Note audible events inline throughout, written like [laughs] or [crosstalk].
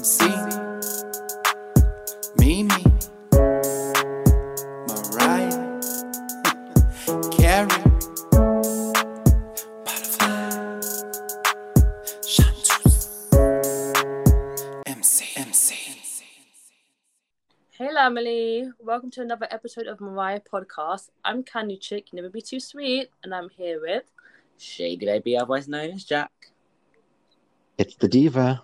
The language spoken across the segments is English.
MC, Mimi, Mariah, Carey, Butterfly, Chanteuse, MC, MC. Hey Emily, welcome to another episode of Mariah Podcast. I'm Candy Chick, never be too sweet, and I'm here with Shady Baby, otherwise known as Jack. It's the diva.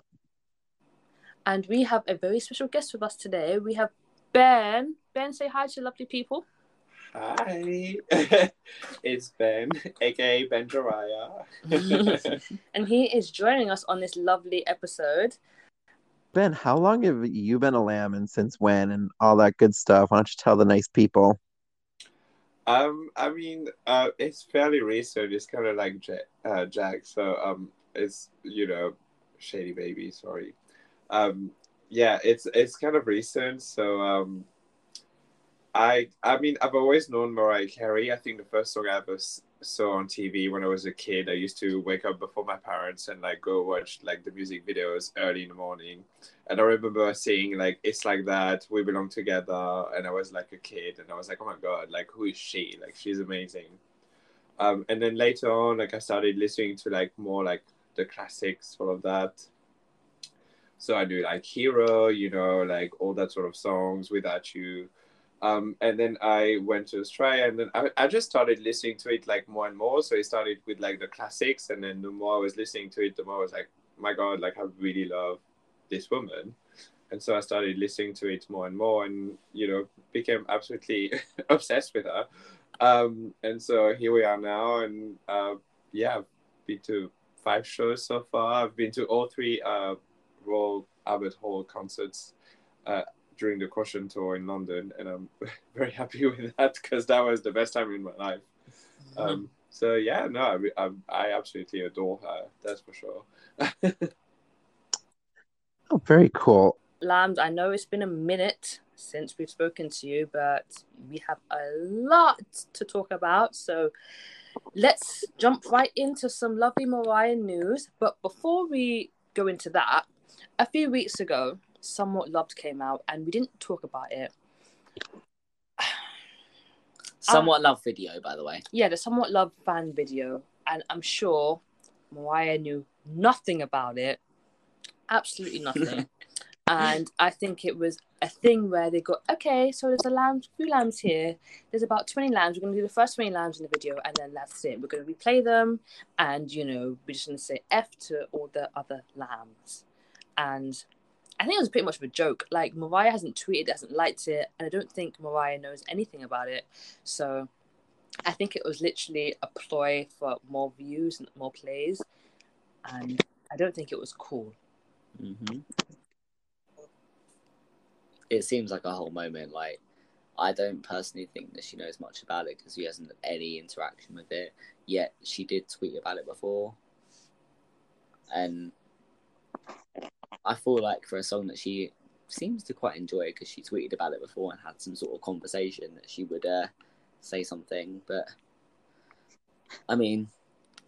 And we have a very special guest with us today. We have Ben. Ben, say hi to lovely people. Hi, [laughs] it's Ben, aka Ben Jariah. [laughs] and he is joining us on this lovely episode. Ben, how long have you been a lamb and since when and all that good stuff? Why don't you tell the nice people? um, I mean, uh, it's fairly recent. It's kind of like Jack, uh, Jack. So, um, it's you know, Shady Baby. Sorry. Um, yeah, it's it's kind of recent. So, um, I I mean, I've always known Mariah Carey. I think the first song I ever saw on TV when I was a kid, I used to wake up before my parents and like go watch like the music videos early in the morning. And I remember seeing like "It's Like That," "We Belong Together," and I was like a kid, and I was like, "Oh my god, like who is she? Like she's amazing." Um, and then later on, like I started listening to like more like the classics, all of that. So I do like "Hero," you know, like all that sort of songs. "Without You," um, and then I went to Australia, and then I, I just started listening to it like more and more. So I started with like the classics, and then the more I was listening to it, the more I was like, "My God, like I really love this woman." And so I started listening to it more and more, and you know, became absolutely [laughs] obsessed with her. Um, and so here we are now, and uh, yeah, I've been to five shows so far. I've been to all three uh, Royal Albert Hall concerts uh, during the Caution tour in London, and I'm [laughs] very happy with that because that was the best time in my life. Um, so yeah, no, I, I, I absolutely adore her. That's for sure. [laughs] Oh, very cool. Lambs, I know it's been a minute since we've spoken to you, but we have a lot to talk about. So let's jump right into some lovely Mariah news. But before we go into that, a few weeks ago, Somewhat Loved came out, and we didn't talk about it. [sighs] Somewhat love video, by the way. Yeah, the Somewhat Loved fan video, and I'm sure Mariah knew nothing about it, absolutely nothing. [laughs] and I think it was a thing where they go, okay, so there's a lamb, few lambs here. There's about 20 lambs. We're going to do the first 20 lambs in the video, and then that's it. We're going to replay them, and you know, we're just going to say F to all the other lambs. And I think it was pretty much of a joke. Like, Mariah hasn't tweeted, hasn't liked it, and I don't think Mariah knows anything about it. So I think it was literally a ploy for more views and more plays. And I don't think it was cool. hmm It seems like a whole moment. Like, I don't personally think that she knows much about it because she hasn't had any interaction with it. Yet she did tweet about it before, and I feel like for a song that she seems to quite enjoy because she tweeted about it before and had some sort of conversation that she would uh, say something. But I mean,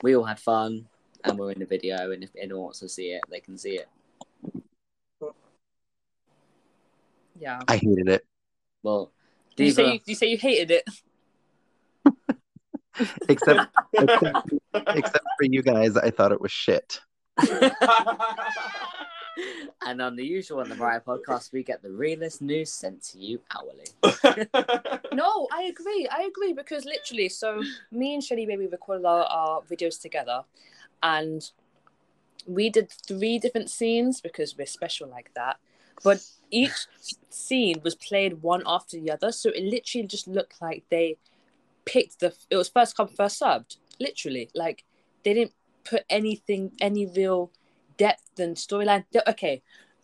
we all had fun and we're in the video, and if anyone wants to see it, they can see it. Yeah. I hated it. Well, Did you say you, you say you hated it? [laughs] Except, except, except for you guys, I thought it was shit. [laughs] [laughs] and on the usual on the Mariah podcast, we get the realest news sent to you hourly. [laughs] No, I agree. I agree because literally, so me and Shady Baby recorded our, our videos together, and we did three different scenes because we're special like that. But each scene was played one after the other, so it literally just looked like they picked the. It was first come first served. Literally, like they didn't put anything, any real depth and storyline. Okay,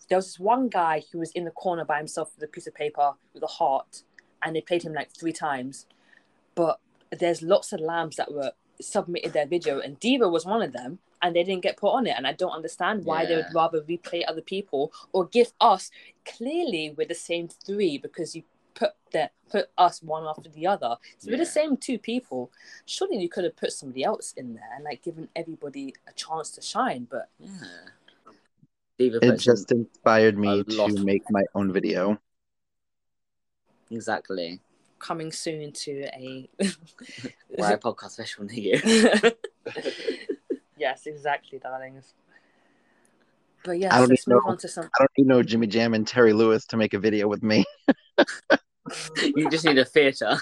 there was this one guy who was in the corner by himself with a piece of paper with a heart, and they played him like three times. But there's lots of lambs that were submitted their video, and Diva was one of them, and they didn't get put on it. And I don't understand why they would rather replay other people or give us clearly we're the same three because you put the put us one after the other. So we're the same two people. Surely you could have put somebody else in there and like given everybody a chance to shine. But Yeah. Diva It just inspired me to make my own video. exactly. Coming soon to a. [laughs] Why a podcast special near you? [laughs] yes, exactly, darlings. But yes, I don't let's move know. on to some. I don't need no Jimmy Jam and Terry Lewis to make a video with me. [laughs] you just need a theatre.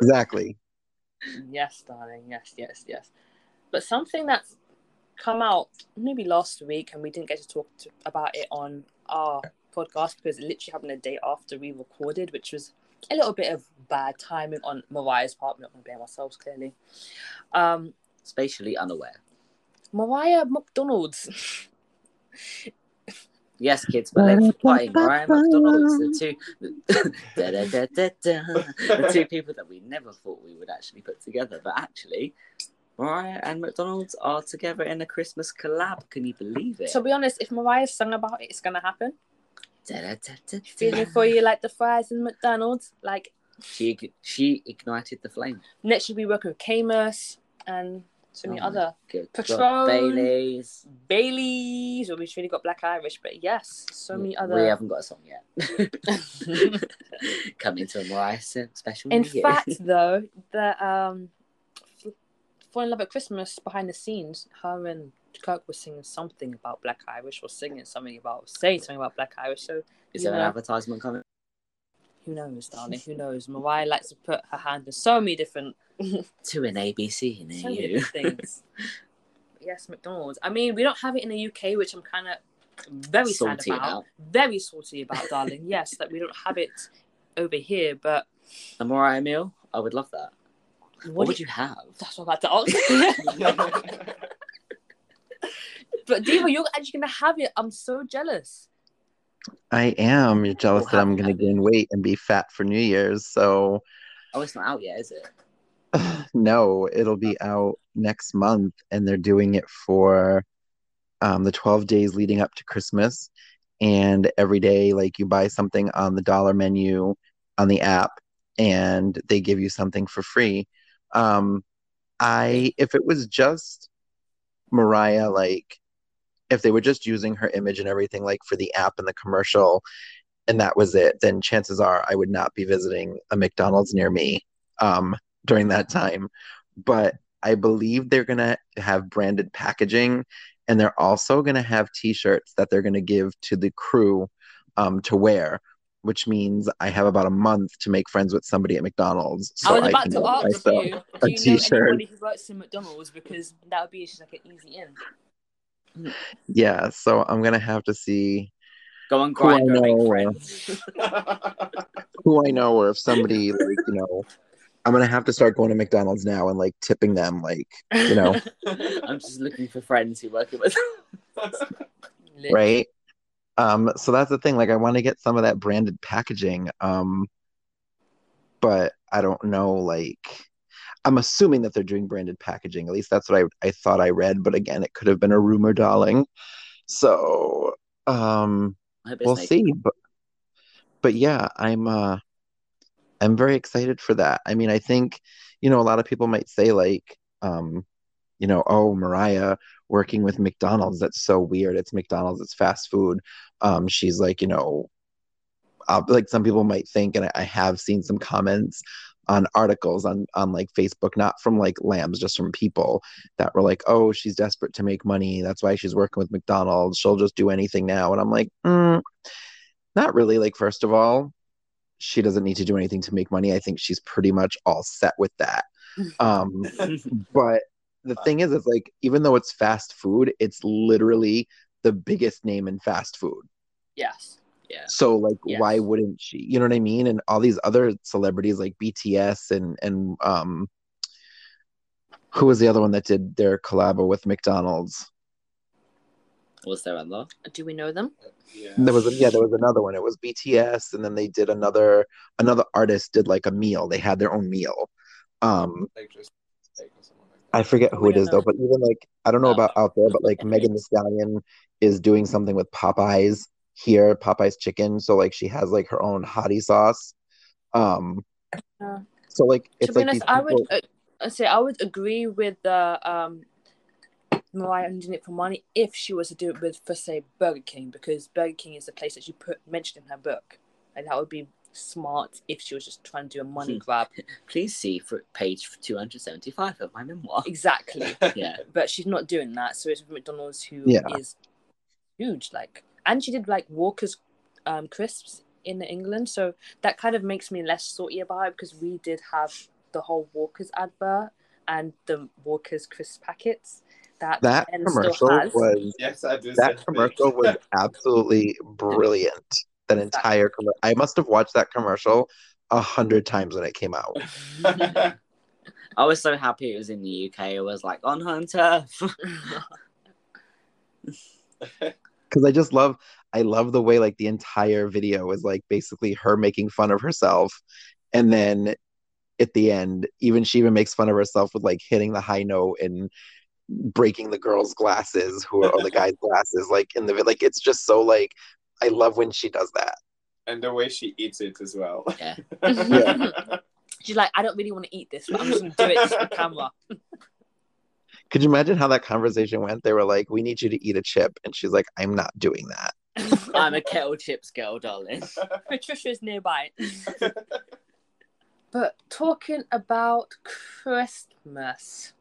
Exactly. Yes, darling. Yes, yes, yes. But something that's come out maybe last week, and we didn't get to talk to, about it on our podcast because it literally happened a day after we recorded, which was a little bit of bad timing on Mariah's part. We're not going to blame ourselves, clearly. Um, Spatially unaware. Mariah McDonald's. [laughs] Yes, kids, but let's play Mariah McDonald's, the two, [laughs] da, da, da, the two people that we never thought we would actually put together. But actually, Mariah and McDonald's are together in a Christmas collab. Can you believe it? to be honest, if Mariah sung about it, it's going to happen. Feeling for you like the fries in McDonald's. Like, She she ignited the flame. next year be working with Kamos and so many Oh other Good. Patron. God, Bailey's. Bailey's, or we've really got Black Irish, but yes, so many other. We haven't got a song yet. [laughs] Coming to a Mariah special. In you. fact, [laughs] though, the um, Fall in Love at Christmas behind the scenes, her and Kirk were singing something about Black Irish, or singing something about, saying something about Black Irish. So is there an advertisement coming? who knows, darling? Who knows? Mariah likes to put her hand in so many different, [laughs] To an ABC near so many you. things. [laughs] yes, McDonald's. I mean, we don't have it in the UK, which I'm kind of very Salty sad about. about. Very salty about, darling. Yes, that we don't have it over here, but A Mariah meal? I would love that. what, What, would you- you have? That's what I'm about to ask. [laughs] but Diva, you're actually gonna have it. I'm so jealous. I am. You're jealous We'll that I'm going to gain weight and be fat for New Year's. So, Oh, it's not out yet, is it? No, it'll be out next month, and they're doing it for um, the 12 days leading up to Christmas. And every day, like you buy something on the dollar menu on the app, and they give you something for free. Um, I, if it was just Mariah, like if they were just using her image and everything, like for the app and the commercial, and that was it, then chances are I would not be visiting a McDonald's near me um, during that time. But I believe they're going to have branded packaging and they're also going to have t shirts that they're going to give to the crew um, to wear. Which means I have about a month to make friends with somebody at McDonald's. So I was about can to get ask myself you, do you know t-shirt. anybody who works in McDonald's? Because that would be just like an easy in. Yeah, so I'm gonna have to see Go on, Who I grind make know, friends. who I know or if somebody like, you know, I'm gonna have to start going to McDonald's now and like tipping them like, you know, [laughs] I'm just looking for friends who work with. [laughs] Right? Um, so that's the thing. Like, I want to get some of that branded packaging. Um, but I don't know. Like, I'm assuming that they're doing branded packaging. At least that's what I I thought I read. But again, it could have been a rumor, darling. So, um, I hope it's we'll naked. see. But but yeah, I'm uh, I'm very excited for that. I mean, I think you know a lot of people might say like, um, you know, oh, Mariah working with McDonald's. That's so weird. It's McDonald's. It's fast food. Um, she's like, you know, uh, like some people might think, and I, I have seen some comments on articles on on like Facebook, not from like lambs, just from people that were like, oh, she's desperate to make money. That's why she's working with McDonald's. She'll just do anything now. And I'm like, mm, not really. Like, first of all, she doesn't need to do anything to make money. I think she's pretty much all set with that. [laughs] Um, but the thing is, is like even though it's fast food, it's literally the biggest name in fast food. Yes. yeah. So like, Yes. why wouldn't she? You know what I mean? And all these other celebrities like BTS and and um, who was the other one that did their collab with McDonald's? Was there another? Do we know them? yeah. There was a, yeah, there was another one. It was BTS, and then they did another another artist did like a meal. They had their own meal. Um, like just steak like. I forget who We it don't though, but even like I don't know No. about out there, but like Megan Thee Stallion is doing something with Popeyes here, Popeyes chicken. So like she has like her own hottie sauce. Um, Uh, so like to it's be like honest, these I would uh, I say I would agree with the um Mariah only doing it for money if she was to do it with, for say, Burger King, because Burger King is the place that she put mentioned in her book, and that would be smart if she was just trying to do a money Hmm. grab. [laughs] Please see for page 275 of my memoir. Exactly. [laughs] Yeah. but she's not doing that. So it's McDonald's who is Yeah. huge. Like, and she did like Walker's um, crisps in England, so that kind of makes me less salty about it because we did have the whole Walker's advert and the Walker's crisp packets that That Ben commercial still has. was yes, I do. that commercial was [laughs] absolutely brilliant. That entire commercial. I must have watched that commercial a hundred times when it came out. [laughs] I was so happy it was in the UK. It was like, on home turf. [laughs] because I just love I love the way like the entire video is like basically her making fun of herself, and then at the end, even she even makes fun of herself with like hitting the high note and breaking the girl's glasses, who are or the [laughs] guy's glasses, like in the like it's just so like I love when she does that. and the way she eats it as well. Yeah. [laughs] She's like, I don't really want to eat this, but I'm just gonna do it just [laughs] for camera. Could you imagine how that conversation went? They were like, "We need you to eat a chip," and she's like, "I'm not doing that." I'm a kettle chips girl, darling. Patricia's nearby. But talking about Christmas.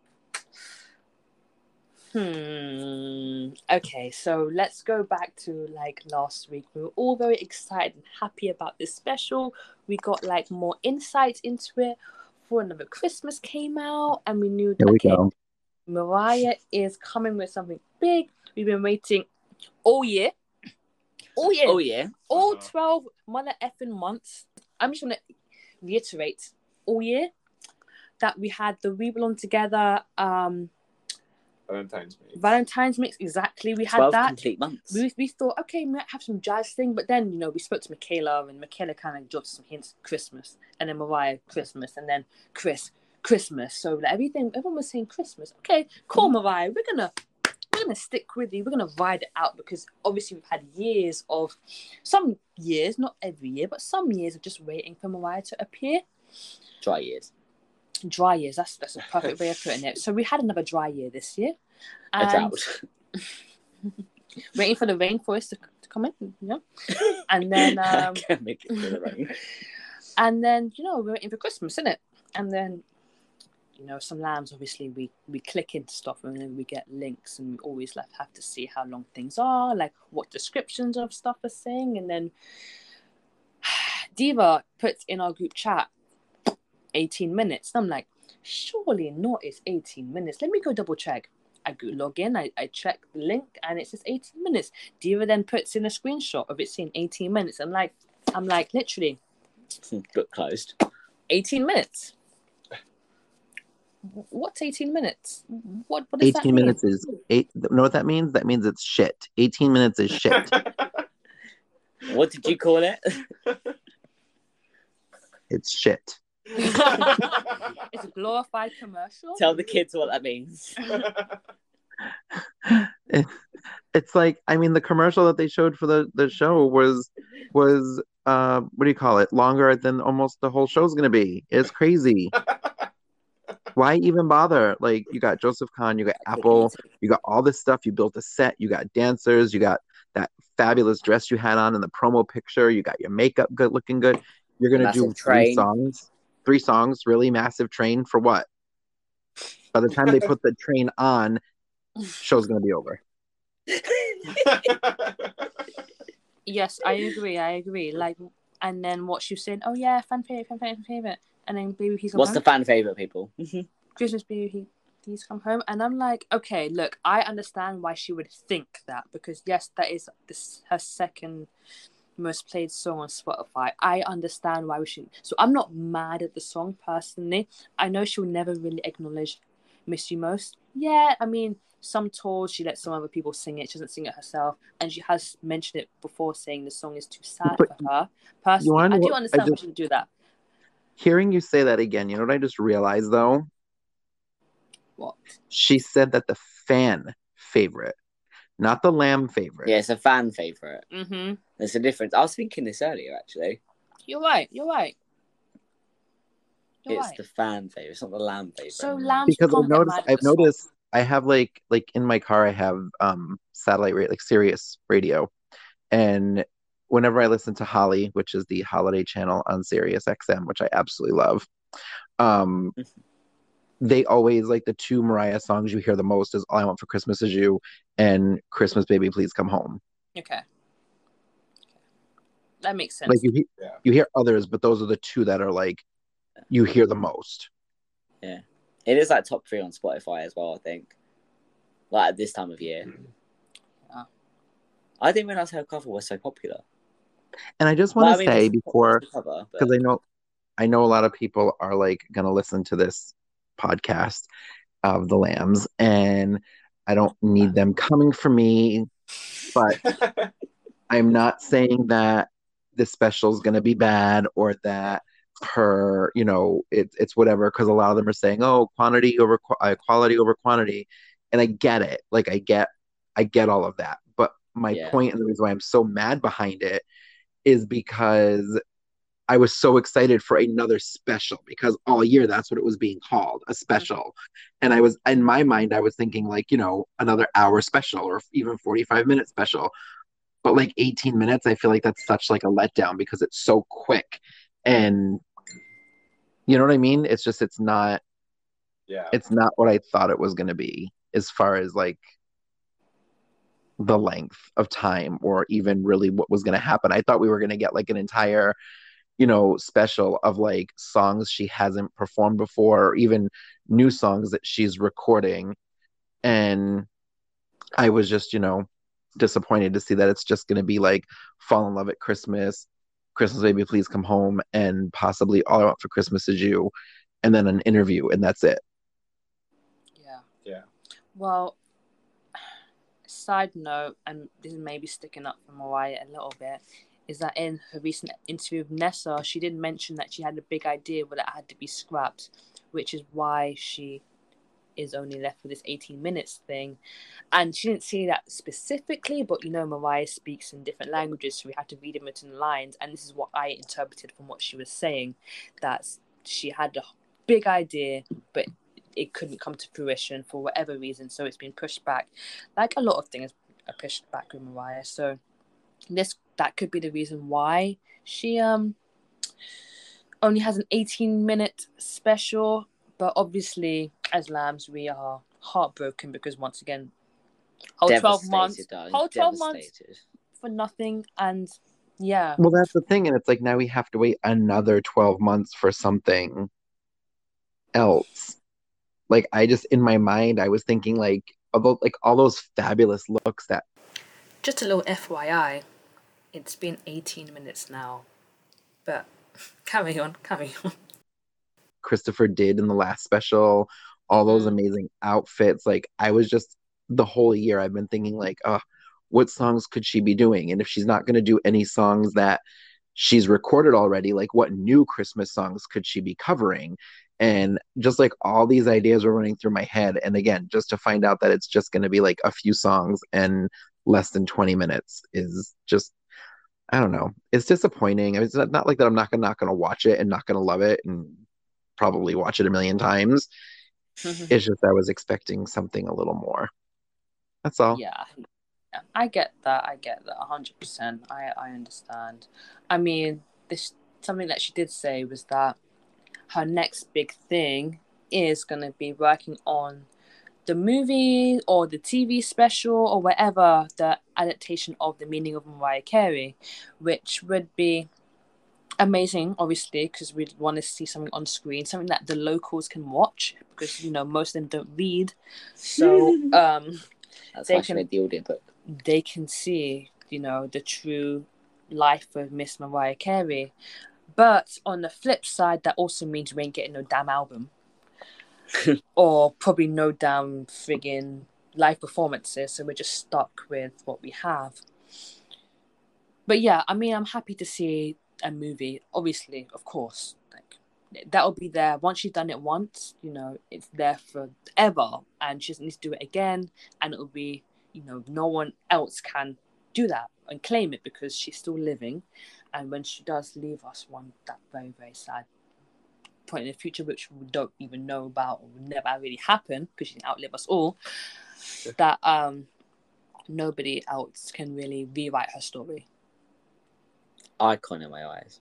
Hmm. Okay, so let's go back to like last week. We were all very excited and happy about this special. We got like more insights into it. For another Christmas came out, and we knew Here we okay, go. Mariah is coming with something big. We've been waiting all year. All year Oh, yeah. all Uh-huh. 12 mother effing months. I'm just going to reiterate all year that we had the We Belong Together um, Valentine's mix. Valentine's mix. Exactly. We had that. complete months. We, we thought, okay, we might have some jazz thing. But then, you know, we spoke to Michaela and Michaela kind of dropped some hints Christmas. And then Mariah, Christmas. And then Chris, Christmas. So like, everything, everyone was saying Christmas. Okay, cool, Mariah. We're going to. We're gonna stick with you. We're gonna ride it out because obviously we've had years of some years, not every year, but some years of just waiting for Mariah to appear. Dry years. Dry years. That's that's a perfect way of putting it. So we had another dry year this year. A And drought. [laughs] waiting for the rainforest to, to come in, you know. And then [laughs] um, Can't make it the rain. [laughs] and then you know we're waiting for Christmas, isn't it? And then you know some lambs obviously we we click into stuff and then we get links and we always like have to see how long things are, like what descriptions of stuff are saying, and then [sighs] Diva puts in our group chat 18 minutes. And I'm like, surely not, it's 18 minutes. Let me go double check. I go log in, I, I check the link and it says 18 minutes. Diva then puts in a screenshot of it saying 18 minutes. I'm like, I'm like, literally, hmm, Book closed. 18 minutes. What's 18 minutes? What, what does that 18 mean? minutes is eight. Know what that means? That means it's shit. 18 minutes is shit. [laughs] [laughs] What did you call it? it's shit. [laughs] it's a glorified commercial. Tell the kids what that means. [laughs] It- it's like I mean the commercial that they showed for the the show was was uh what do you call it longer than almost the whole show's gonna be. It's crazy. Why even bother? Like you got Joseph Kahn, you got Apple, you got all this stuff. You built a set. You got dancers. You got that fabulous dress you had on in the promo picture. You got your makeup good looking good. You're gonna do three songs. Three songs, really massive train for what? By the time they put the train on, show's gonna be over. [laughs] Yes, I agree. I agree. Like, and then what she was saying, oh yeah, fan favorite, fan favorite, fan favorite. And then baby, he's What's home. the fan favorite, people? Mm-hmm. Christmas baby, he, he's come home. And I'm like, okay, look, I understand why she would think that because yes, that is this her second most played song on Spotify. I understand why we should. So I'm not mad at the song personally. I know she'll never really acknowledge "Miss You Most." Yeah, I mean, some tours she lets some other people sing it. She doesn't sing it herself, and she has mentioned it before, saying the song is too sad But for her. Personally, I do what- I understand why she would do that. Hearing you say that again, you know what I just realized though? What? She said that the fan favorite, not the lamb favorite. Yeah, it's a fan favorite. Mm-hmm. There's a difference. I was thinking this earlier, actually. You're right. You're right. You're it's right. the fan favorite. It's not the lamb favorite. So lamb- Because I've noticed I've the song. noticed I have like like in my car I have um satellite radio like Sirius radio and whenever I listen to Holly, which is the holiday channel on Sirius XM, which I absolutely love, um they always like the two Mariah songs you hear the most is All I Want for Christmas Is You and Christmas Baby Please Come Home. Okay. That makes sense. Like you he- Yeah. you hear others, but those are the two that are like you hear the most. Yeah. It is like top three on Spotify as well. I think, like at this time of year. Hmm. Yeah. I didn't realize her cover was so popular. And I just Well, want I to mean, say it's a before popular cover, but because I know I know a lot of people are like gonna listen to this podcast of the lambs and I don't need them coming for me, but [laughs] I'm not saying that this special is gonna be bad or that her, you know, it's it's whatever because a lot of them are saying, oh, quantity over qu- uh, quality over quantity, and I get it. Like I get, I get all of that. But my Yeah. point and the reason why I'm so mad behind it is because I was so excited for another special because all year that's what it was being called a mm-hmm. special. And I was in my mind, I was thinking like, you know, another hour special or even 45 minute special. But like 18 minutes, I feel like that's such like a letdown because it's so quick. And you know what I mean? It's just it's not yeah. it's not what I thought it was gonna be as far as like the length of time or even really what was gonna happen. I thought we were gonna get like an entire, you know, special of like songs she hasn't performed before or even new songs that she's recording. And I was just, you know, disappointed to see that it's just gonna be like Fall in Love at Christmas, Christmas Baby Please Come Home, and possibly All I Want for Christmas Is You, and then an interview, and that's it. Yeah. Yeah. Well, side note, and this is maybe sticking up for Mariah a little bit, is that in her recent interview with Nessa, she did mention that she had a big idea but it had to be scrapped, which is why she is only left with this 18 minutes thing. And she didn't say that specifically, but you know, Mariah speaks in different languages, so we had to read in between lines. And this is what I interpreted from what she was saying that she had a big idea, but it couldn't come to fruition for whatever reason. So it's been pushed back, like a lot of things are pushed back with Mariah. So this that could be the reason why she um only has an 18 minute special. But obviously, as lambs, we are heartbroken because once again, whole 12 months, darling, whole 12 months for nothing. And yeah, Well, that's the thing, and it's like now we have to wait another 12 months for something else. Like I just in my mind I was thinking like about like all those fabulous looks that Just a little FYI, it's been 18 minutes now. But [laughs] carry on, carry on. Christopher did in the last special, all those Mm. amazing outfits. Like I was just the whole year I've been thinking like, uh, what songs could she be doing? And if she's not gonna do any songs that she's recorded already, like what new Christmas songs could she be covering? And just like all these ideas were running through my head. And again, just to find out that it's just gonna be like a few songs and less than 20 minutes is just I don't know. It's disappointing. I mean, it's not, not like that I'm not gonna not gonna watch it and not gonna love it and probably watch it a million times. Mm-hmm. It's just I was expecting something a little more. That's all. yeah. Yeah, I get that. I get that. hundred percent. I I understand. I mean, this something that she did say was that her next big thing is gonna be working on the movie or the TV special or whatever the adaptation of the meaning of Mariah Carey, which would be amazing, obviously, because we'd want to see something on screen, something that the locals can watch because you know most of them don't read. So [laughs] um They can- made the audiobook. they can see, you know, the true life of Miss Mariah Carey. But on the flip side, that also means we ain't getting no damn album. [laughs] or probably no damn friggin' live performances, so we're just stuck with what we have. But yeah, I mean, I'm happy to see a movie. Obviously, of course, like that'll be there once she's done it once. You know, it's there forever, and she doesn't need to do it again, and it'll be you know no one else can do that and claim it because she's still living and when she does leave us one that very very sad point in the future, which we don't even know about or will never really happen because she can outlive us all, that um nobody else can really rewrite her story. Icon in my eyes.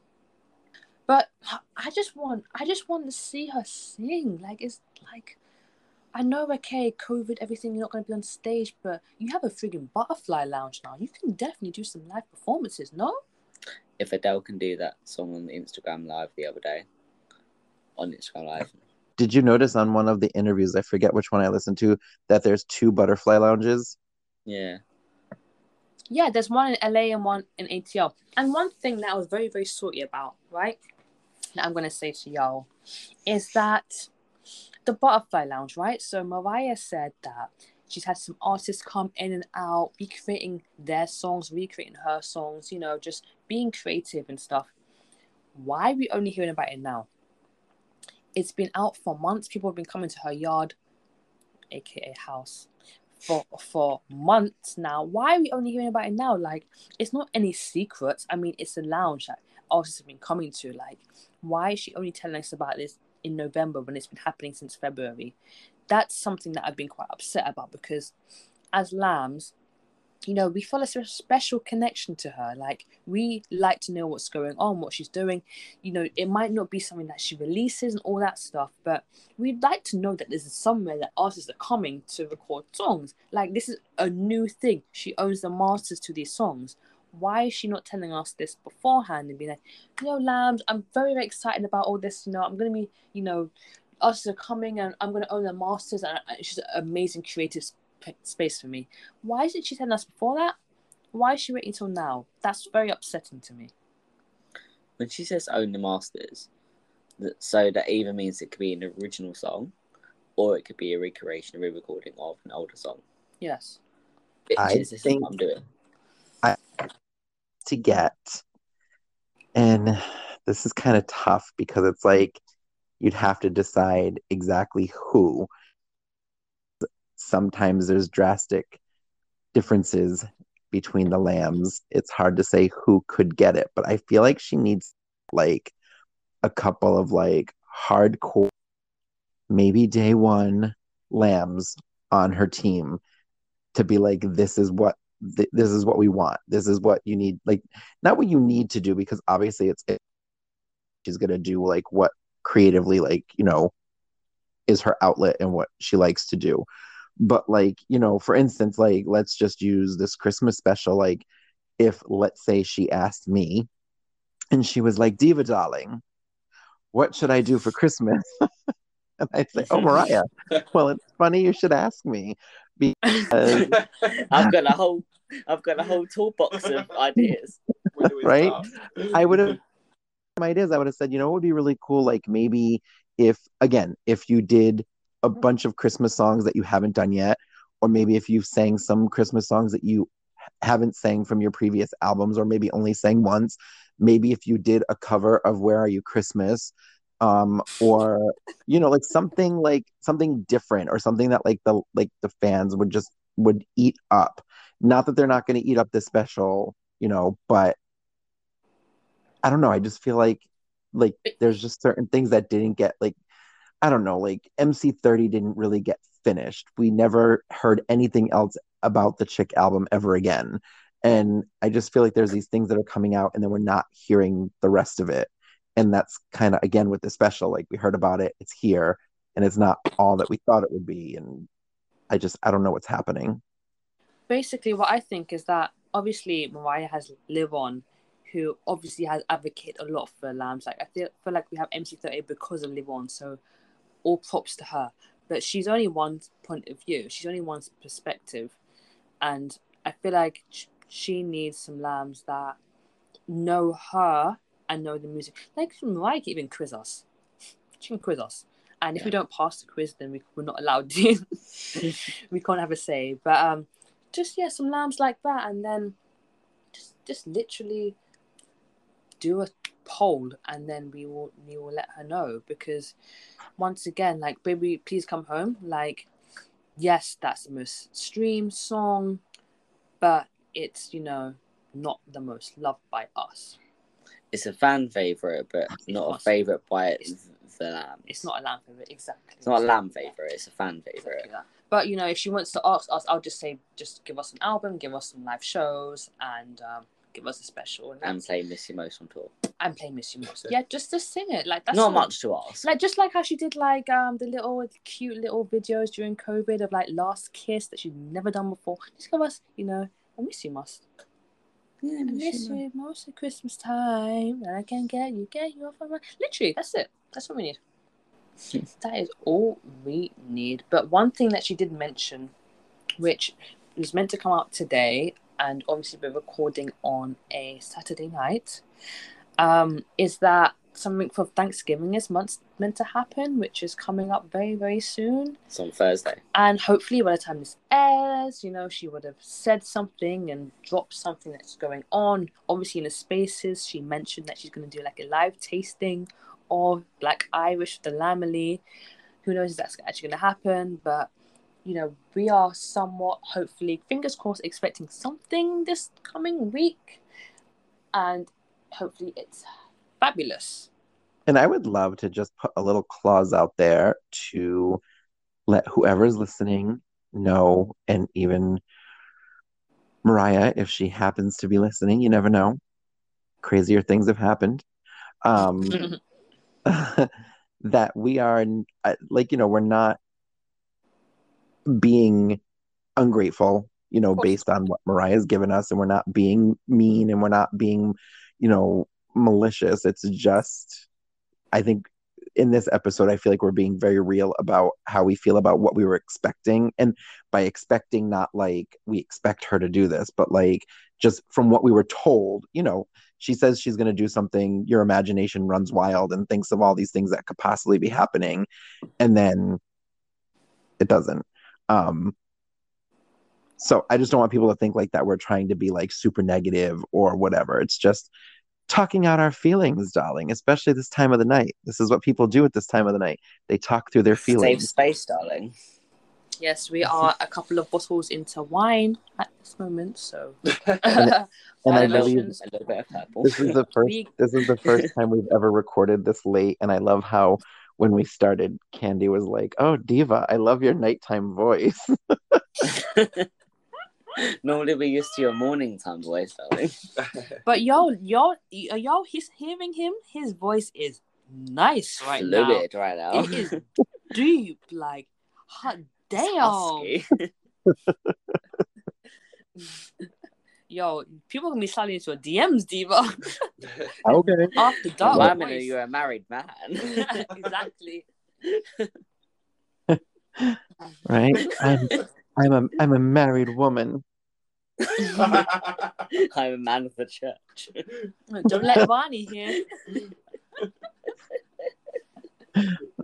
But I just want, I just want to see her sing. Like it's like, I know, okay, COVID, everything, you're not going to be on stage, but you have a frigging butterfly lounge now. You can definitely do some live performances, no? If Adele can do that song on Instagram Live the other day, on Instagram Live, Did you notice on one of the interviews, I forget which one I listened to, that there's two butterfly lounges? yeah, Yeah, there's one in LA and one in ATL. And one thing that I was very, very salty about, right? That I'm gonna say to y'all is that the butterfly lounge, right? So Mariah said that she's had some artists come in and out, recreating their songs, recreating her songs, you know, just being creative and stuff. Why are we only hearing about it now? It's been out for months. People have been coming to her yard, aka house, for for months now. Why are we only hearing about it now? Like, it's not any secrets. I mean, it's a lounge that artists have been coming to. Like, why is she only telling us about this in November when it's been happening since February? That's something that I've been quite upset about because, as lambs, you know, we feel a special connection to her. Like, we like to know what's going on, what she's doing. You know, it might not be something that she releases and all that stuff, but we'd like to know that there's somewhere that artists are coming to record songs. Like, this is a new thing. She owns the masters to these songs. Why is she not telling us this beforehand and being like, you know, Lambs, I'm very, very excited about all this. You know, I'm to be, you know, artists are coming and I'm to own the masters. And just an amazing creative space for me. Why isn't she telling us before that? Why is she waiting till now? That's very upsetting to me. when she says own the masters, that so that either means it could be an original song, or it could be a recreation, a re-recording of an older song. Yes. Bitches, I this think- is what I'm doing. I to get. And this is kind of tough because it's like you'd have to decide exactly who. Sometimes there's drastic differences between the lambs. It's hard to say who could get it, but I feel like she needs like a couple of like hardcore, maybe day one lambs on her team to be like, this is what th- this is what we want. This is what you need. Like, not what you need to do because obviously it's it, she's gonna do like what creatively like you know is her outlet and what she likes to do. But like you know, for instance, like let's just use this Christmas special. Like, if let's say she asked me, and she was like, "Diva, darling, what should I do for Christmas?" [laughs] and I'd say, "Oh, Mariah. [laughs] Well, it's funny you should ask me because." [laughs] I've got a whole, I've got a whole toolbox of ideas. Where do we Right? I would have my ideas. I would have said, you know, what would be really cool? Like maybe if again, if you did a bunch of Christmas songs that you haven't done yet, or maybe if you've sang some Christmas songs that you haven't sang from your previous albums, or maybe only sang once. Maybe if you did a cover of Where Are You Christmas, um, or you know, like something like something different, or something that like the like the fans would just would eat up. Not that they're not going to eat up this special, you know, but I don't know. I just feel like like there's just certain things that didn't get like I don't know, like MC30 didn't really get finished. We never heard anything else about the Chick album ever again. And I just feel like there's these things that are coming out and then we're not hearing the rest of it. And that's kind of again with the special, like we heard about it, it's here, and it's not all that we thought it would be. And I just I don't know what's happening. basically what I think is that obviously Mariah has Live On, who obviously has advocated a lot for lambs. Like I feel, feel like we have MC30 because of Live On, so all props to her. But she's only one point of view. She's only one perspective, and I feel like she needs some lambs that know her and know the music. Like Mariah can even quiz us. She can quiz us. And if we don't pass the quiz, then we, we're not allowed to. [laughs] we can't have a say. But um, just yeah, some lambs like that, and then just just literally do a poll, and then we will we will let her know because once again, like baby, please come home. Like yes, that's the most streamed song, but it's you know not the most loved by us. It's a fan favorite, but It's not a favorite by it's- the lamb. It's not a lamb favorite, exactly. It's not a lamb favorite. It's a fan favorite. Exactly. But you know, if she wants to ask us, I'll just say, just give us an album, give us some live shows, and um, give us a special, and, And play Miss You Most on tour. and play Miss You Most. Yeah, just to sing it. Like that's not much to ask. Like just like how she did like um the little cute little videos during COVID of like last kiss that she'd never done before. Just give us, you know, I miss you most. yeah, I miss you most at Christmas time. And I can get you, get you off my mind. Literally, that's it. That's what we need. [laughs] that is all we need. But one thing that she did mention, which was meant to come out today, and obviously we're recording on a Saturday night, um, is that something for Thanksgiving is months meant to happen, which is coming up very, very soon. It's on Thursday. And hopefully, by the time this airs, you know, she would have said something and dropped something that's going on. Obviously, in the spaces, she mentioned that she's going to do like a live tasting of Black Irish with the Lambily. Who knows if that's actually going to happen? But, you know, we are somewhat, hopefully, fingers crossed, expecting something this coming week. And hopefully, it's fabulous. And I would love to just put a little clause out there to let whoever's listening know, and even Mariah, if she happens to be listening, you never know. Crazier things have happened. Um, [laughs] [laughs] that we are uh, like, you know, we're not being ungrateful, you know, based on what Mariah's given us, and we're not being mean and we're not being, you know, malicious. It's just, I think in this episode, I feel like we're being very real about how we feel about what we were expecting. And by expecting, not like we expect her to do this, but like just from what we were told, you know, she says she's going to do something, your imagination runs wild and thinks of all these things that could possibly be happening. And then it doesn't. Um, so I just don't want people to think like that we're trying to be like super negative or whatever. It's just talking out our feelings, darling, especially this time of the night. This is what people do at this time of the night. They talk through their feelings. Save space, darling. Yes, we are a couple of bottles into wine at this moment, so. [laughs] [laughs] And I Our believe emotions- A little bit of purple. This is the [laughs] first We- this is the first time we've ever recorded this late and I love how when we started Candy was like, "Oh, Diva, I love your nighttime voice." [laughs] [laughs] Normally we're used to your morning time voice, darling. [laughs] But y'all, y'all, y'all he's hearing him? His voice is nice right now. Fluid right now. It is deep, like hot damn. Husky. Yo, people can be sliding into your DMs, diva. [laughs] okay. After dark. Well, I'm gonna voice. you're a married man. [laughs] [laughs] exactly. Right? I'm I'm a I'm a married woman. I'm a man of the church. Don't let Barney hear.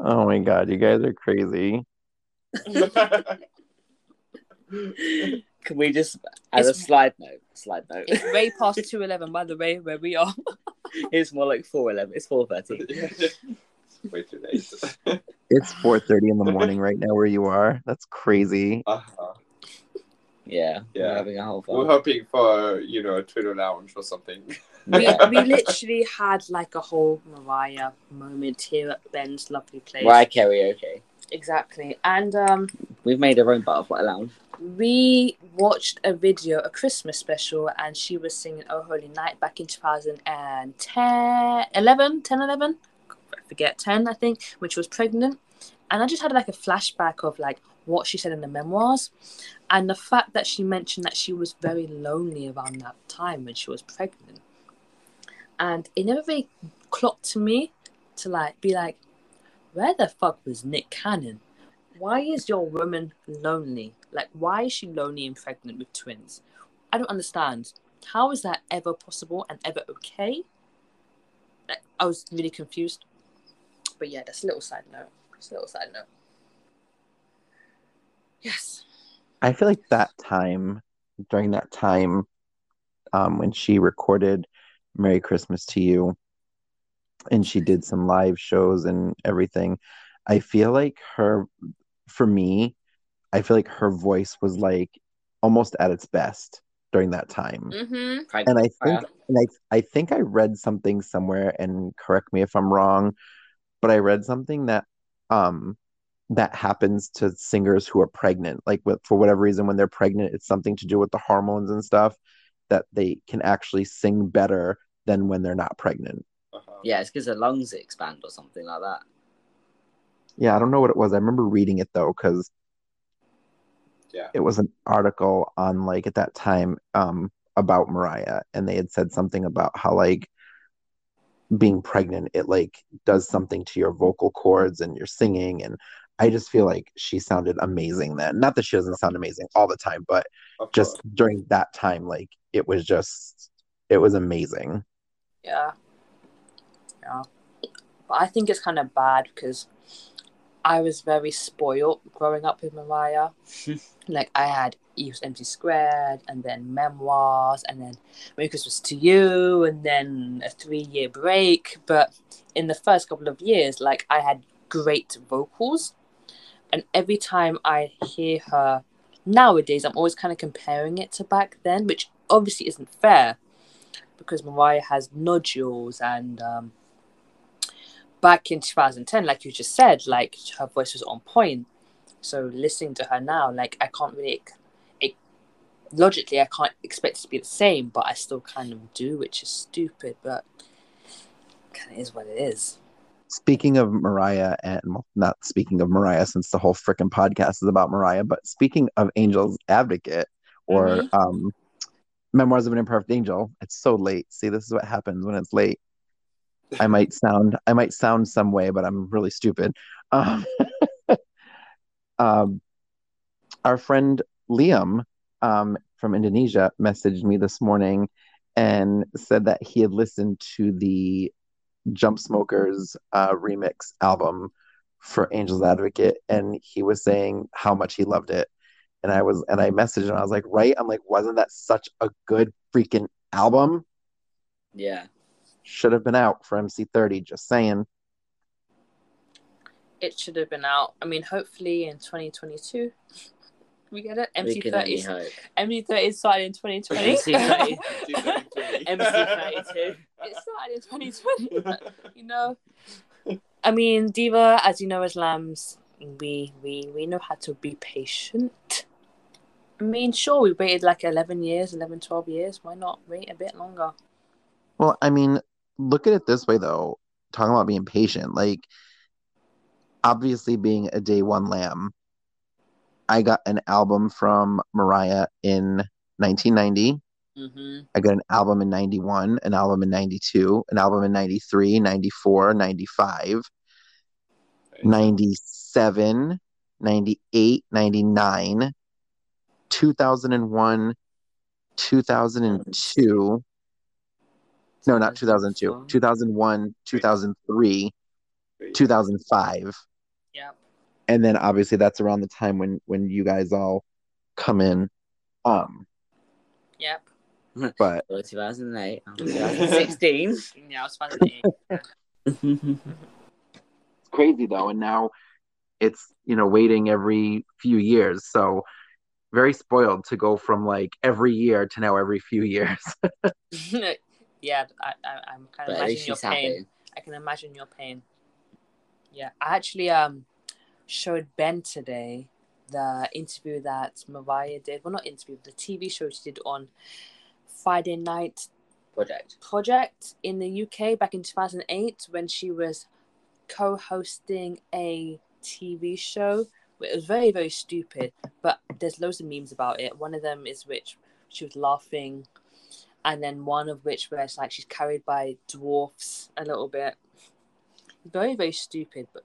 Oh my god, you guys are crazy. Can we just, as a slide note, slide note, It's way [laughs] past two eleven, by the way, where we are. [laughs] it's more like four eleven. It's four thirty. [laughs] Way too late. It's 4:30 in the morning right now where you are. That's crazy. uh-huh. Yeah, Yeah. we're having a whole We're hoping for you know a Twitter lounge or something. We, we literally had like a whole Mariah moment here at Ben's lovely place. Mariah karaoke. Exactly. And um, We've made our own butterfly lounge. We watched a video, a Christmas special, and she was singing Oh Holy Night back in 2010, 11, 10, 11? I forget, 10, I think, when she was pregnant. And I just had like a flashback of like what she said in the memoirs and the fact that she mentioned that she was very lonely around that time when she was pregnant. And it never really clocked to me to like be like, where the fuck was Nick Cannon? Why is your woman lonely? Like, why is she lonely and pregnant with twins? I don't understand. How is that ever possible and ever okay? Like, I was really confused. But yeah, that's a little side note. That's a little side note. Yes. I feel like that time, during that time, um, when she recorded Merry Christmas to You and she did some live shows and everything, I feel like her, for me, I feel like her voice was like almost at its best. during that time. Mm-hmm. And I think Mariah. and I I think I read something somewhere and correct me if I'm wrong, but I read something that um that happens to singers who are pregnant. Like with, for whatever reason when they're pregnant, it's something to do with the hormones and stuff that they can actually sing better than when they're not pregnant. Uh-huh. Yeah, it's because the lungs expand or something like that. Yeah, I don't know what it was. I remember reading it though, because Yeah. it was an article on like at that time um about Mariah, and they had said something about how like being pregnant it like does something to your vocal cords and your singing and I just feel like she sounded amazing then. Not that she doesn't sound amazing all the time, but Of just course. during that time, like it was just it was amazing. Yeah. Yeah. But I think it's kind of bad because I was very spoiled growing up with Mariah. like I had E=MC Squared and then memoirs and then Merry Christmas II You and then a three year break. But in the first couple of years, like I had great vocals. And every time I hear her nowadays, I'm always kind of comparing it to back then, which obviously isn't fair because Mariah has nodules and um, back in 2010 like you just said like her voice was on point so listening to her now like I can't really it, logically I can't expect it to be the same but I still kind of do which is stupid but kind of is what it is Speaking of Mariah and well, not speaking of Mariah since the whole freaking podcast is about Mariah, but speaking of Angel's Advocate or Mhm. um Memoirs of an Imperfect Angel, it's so late. See, this is what happens when it's late. I might sound I might sound some way, but I'm really stupid. Um, [laughs] um, our friend Liam um, from Indonesia messaged me this morning and said that he had listened to the Jump Smokers uh, remix album for Angel's Advocate, and he was saying how much he loved it. And I was, and I messaged him. I was like, "Right?" I'm like, "Wasn't that such a good freaking album? Yeah. Should have been out for MC30." Just saying. it should have been out I mean hopefully in 2022 we get it we can only MC30. MC30 started in 2020 MC30. MC32. it started in [laughs] 2020 [laughs] you know i mean diva as you know as lambs we we we know how to be patient i mean sure we waited like 11 years 11 12 years why not wait a bit longer Well, I mean, look at it this way though. Talking about being patient, like obviously being a day one lamb, I got an album from Mariah in 1990. mm-hmm. I got an album in 91, an album in 92, an album in 93, 94, 95, 97, 98, 99, 2001, 2002. No, not 2002. 2001, 2003, 2005. yeah And then obviously that's around the time when when you guys all come in. Um, yep [laughs] but Or 2008. or 2016. yeah i was [laughs] fascinated [laughs] it's crazy though and now it's you know waiting every few years so very spoiled to go from like every year to now every few years yeah I, I i'm kind of at imagining your pain happy. I can imagine your pain. Yeah, I actually um showed Ben today the interview that Mariah did. Well, not interview, the TV show she did on Friday Night Project. Project in the UK back in 2008 when she was co-hosting a TV show. It was very very stupid, but there's loads of memes about it. One of them is which she was laughing, and then one of which where it's like she's carried by dwarfs a little bit. Very very stupid, but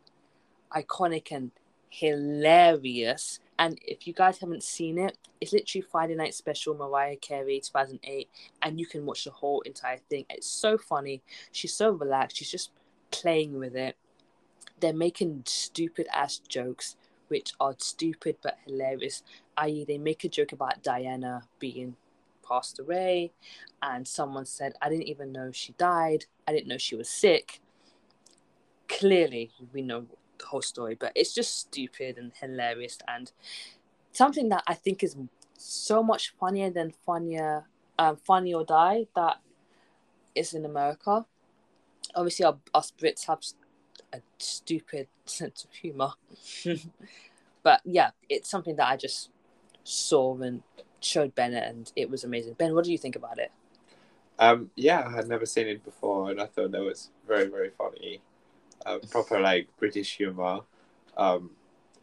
iconic and hilarious. And if you guys haven't seen it, it's literally Friday Night Special Mariah Carey 2008, and you can watch the whole entire thing. It's so funny. She's so relaxed. She's just playing with it. They're making stupid ass jokes, which are stupid but hilarious. I.e., they make a joke about Diana being passed away, and someone said, I didn't even know she died. I didn't know she was sick. Clearly, we know the whole story, but it's just stupid and hilarious and something that I think is so much funnier than funnier, um, Funny or Die that is in America. Obviously, our, us Brits have a stupid [laughs] sense of humor, [laughs] but yeah, it's something that I just saw and showed Bennett, and it was amazing. Ben, what do you think about it? Um, yeah, I had never seen it before, and I thought that was very, very funny. Uh, proper like British humor. Um,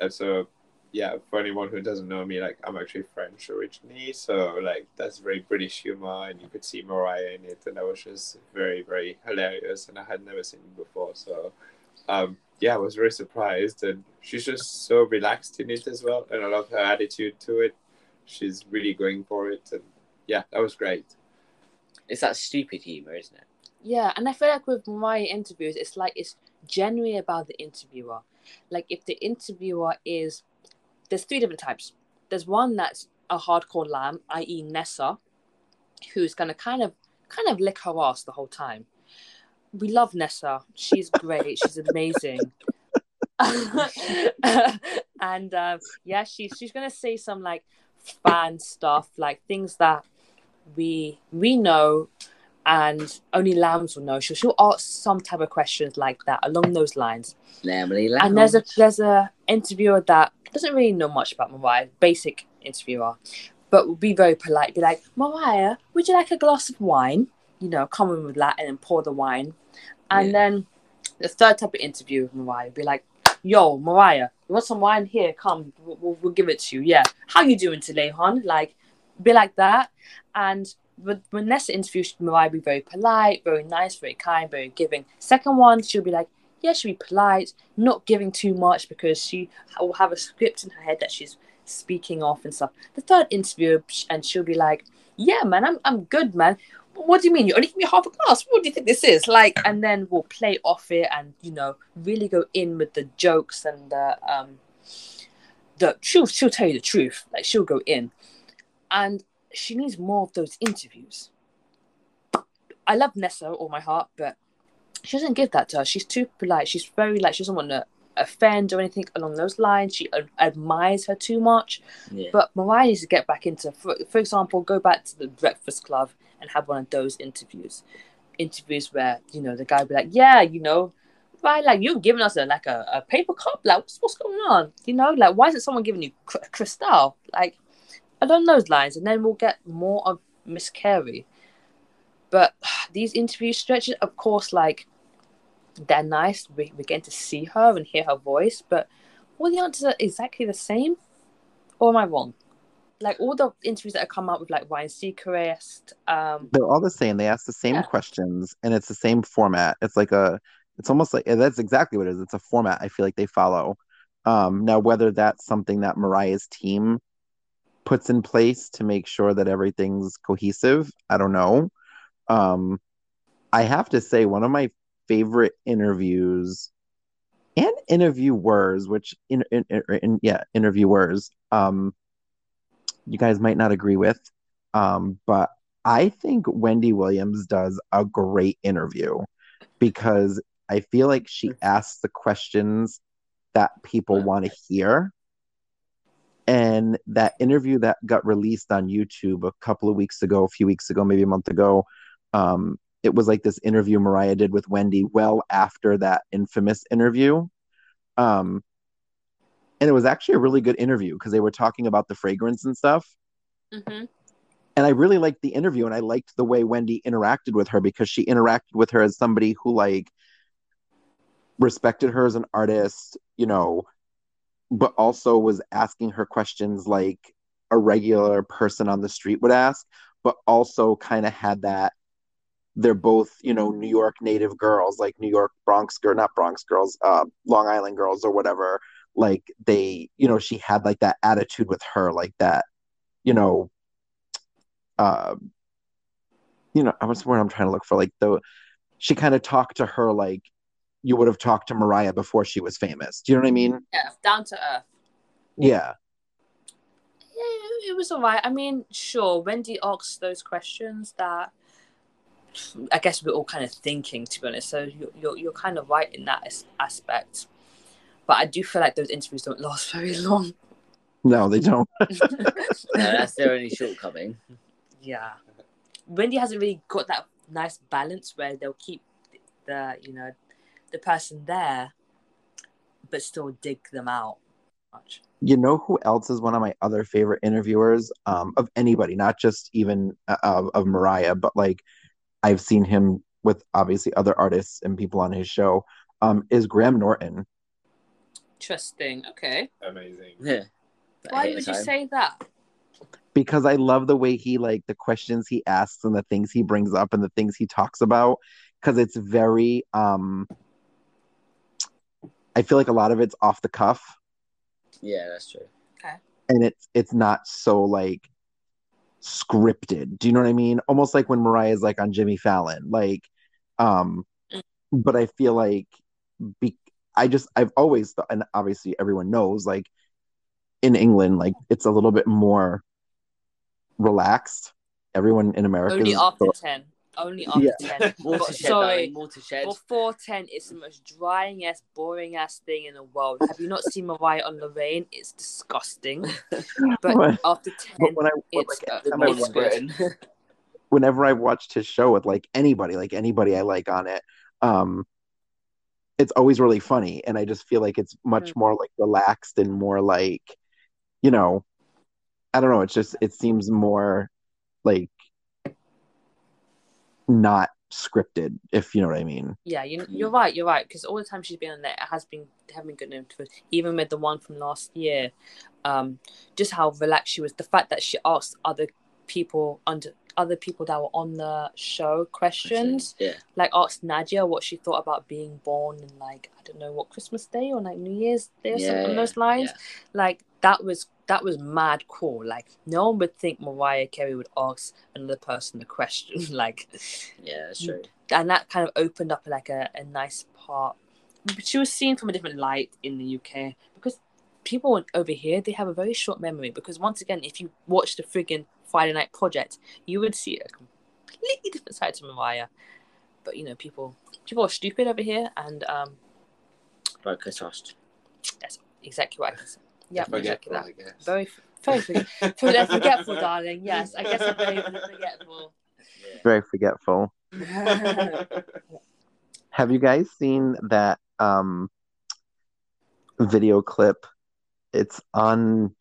and so, yeah, for anyone who doesn't know me, like I'm actually French originally, so like that's very British humor, and you could see Mariah in it, and that was just very, very hilarious, and I had never seen it before. So, um, yeah, I was very surprised, and she's just so relaxed in it as well, and I love her attitude to it. She's really going for it, and yeah, that was great. It's that stupid humor, isn't it? Yeah, and I feel like with my interviews, it's like it's genuinely about the interviewer. Like if the interviewer is, there's three different types. There's one that's a hardcore lamb, i.e. Nessa, who's gonna kind of kind of lick her ass the whole time. We love Nessa. She's great. [laughs] She's amazing. [laughs] and uh, yeah, she's she's gonna say some like fan stuff, like things that we we know and only lambs will know. She'll, she'll ask some type of questions like that along those lines. Lamely And there's a there's a interviewer that doesn't really know much about Mariah, basic interviewer, but will be very polite. Be like, Mariah, would you like a glass of wine? You know, come in with that and then pour the wine. And Yeah. then the third type of interview with Mariah be like, Yo, Mariah, you want some wine? Here, come, we'll, we'll, give it to you. Yeah, how you doing today, hon? Like, be like that. And when Nessa interviews Mariah, be very polite, very nice, very kind, very giving. Second one, she'll be like, yeah, she'll be polite, not giving too much because she will have a script in her head that she's speaking off and stuff. The third interview, and she'll be like, yeah, man, I'm I'm good, man. What do you mean? You only give me half a glass? What do you think this is? Like, and then we'll play off it and you know really go in with the jokes and the um the truth. She'll tell you the truth. Like she'll go in, and she needs more of those interviews. I love Nessa all my heart, but she doesn't give that to her. She's too polite. She's very like she doesn't want to offend or anything along those lines. She ad- admires her too much. Yeah. But Mariah needs to get back into, for, for example, go back to the Breakfast Club and have one of those interviews. Interviews where, you know, the guy will be like, yeah, you know, right, like you're giving us a, like a, a paper cup. Like, what's, what's going on? You know, like, why isn't someone giving you cr- Cristal? Like, along those lines. And then we'll get more of Miss Carey. But [sighs] these interview stretches, of course, like, they're nice. We, we're getting to see her and hear her voice, but all the answers are exactly the same. Or am I wrong? Like all the interviews that have come out with like Ryan Seacrest, um, They're all the same. They ask the same Yeah. questions, and it's the same format. It's like a, it's almost like that's exactly what it is. It's a format. I feel like they follow. Um, now, whether that's something that Mariah's team puts in place to make sure that everything's cohesive, I don't know. Um, I have to say, one of my favorite interviews and interviewers, which in, in, in yeah, interviewers, um, you guys might not agree with, um, but I think Wendy Williams does a great interview because I feel like she asks the questions that people want to hear. And that interview that got released on YouTube a couple of weeks ago, a few weeks ago, maybe a month ago, um, it was like this interview Mariah did with Wendy well after that infamous interview. Um, and it was actually a really good interview because they were talking about the fragrance and stuff mhm. and I really liked the interview and I liked the way Wendy interacted with her because she interacted with her as somebody who like respected her as an artist, you know, but also was asking her questions like a regular person on the street would ask, but also kind of had that they're both, you know, New York native girls, like New York Bronx girl, not Bronx girls, uh, Long Island girls or whatever. Like they, you know, she had like that attitude with her, like that, you know, uh, you know, what's the word I'm trying to look for? Like the, she kind of talked to her like you would have talked to Mariah before she was famous. Do you know what I mean? yeah, down to earth. Yeah. Yeah, it was alright. I mean, sure, Wendy asks those questions that I guess we're all kind of thinking, to be honest. So you're you're, you're kind of right in that as- aspect. But I do feel like those interviews don't last very long. No, they don't. [laughs] No, that's their only shortcoming. yeah. Wendy hasn't really got that nice balance where they'll keep the you know the person there, but still dig them out much. You know who else is one of my other favorite interviewers um, of anybody, not just even uh, of, of Mariah, but like I've seen him with obviously other artists and people on his show. Um, is Graham Norton? Interesting. Okay. Amazing. Yeah. Why would you say that? because I love the way he like the questions he asks and the things he brings up and the things he talks about because it's very um I feel like a lot of it's off the cuff Yeah, that's true. Okay. And it's it's not so like scripted. Do you know what I mean? Almost like when Mariah's like on Jimmy Fallon. Like um but I feel like be I just I've always thought and obviously everyone knows like in England like it's a little bit more relaxed. Everyone in America Only is after ten. Only after Yeah. ten. [laughs] More to shed, sorry, darling, more to shed. before ten, it's the most drying ass, boring ass thing in the world. Have you not seen Mariah on Lorraine? It's disgusting. [laughs] But But- after but ten, when I it's like, uh, every I It's it's good. Britain. whenever I've watched his show with like anybody, like anybody I like on it, um, it's always really funny, and I just feel like it's much more like relaxed and more like, you know, I don't know. It's just it seems more like not scripted, if you know what I mean. Yeah, you, you're right. You're right. Because all the time she's been on there, it has been been good interviews. Even with the one from last year, um, just how relaxed she was. The fact that she asked other people under other people that were on the show questions, Yeah. like asked Nadia what she thought about being born in like I don't know what Christmas Day or like New Year's Day or something on those lines. Like that was that was mad cool. Like no one would think Mariah Carey would ask another person a question. [laughs] like Yeah, that's true. and that kind of opened up like a, a nice part. But she was seen from a different light in the UK because people over here they have a very short memory. Because once again, if you watch the friggin' Friday Night Project, you would see a completely different side to Mariah. But you know, people people are stupid over here, and um, Broker trust. that's exactly what I can say. Yeah, exactly that. I guess. Very, very forget- [laughs] forgetful, darling. Yes, I guess I'm very forgetful. Yeah. Very forgetful. [laughs] Have you guys seen that um video clip? It's on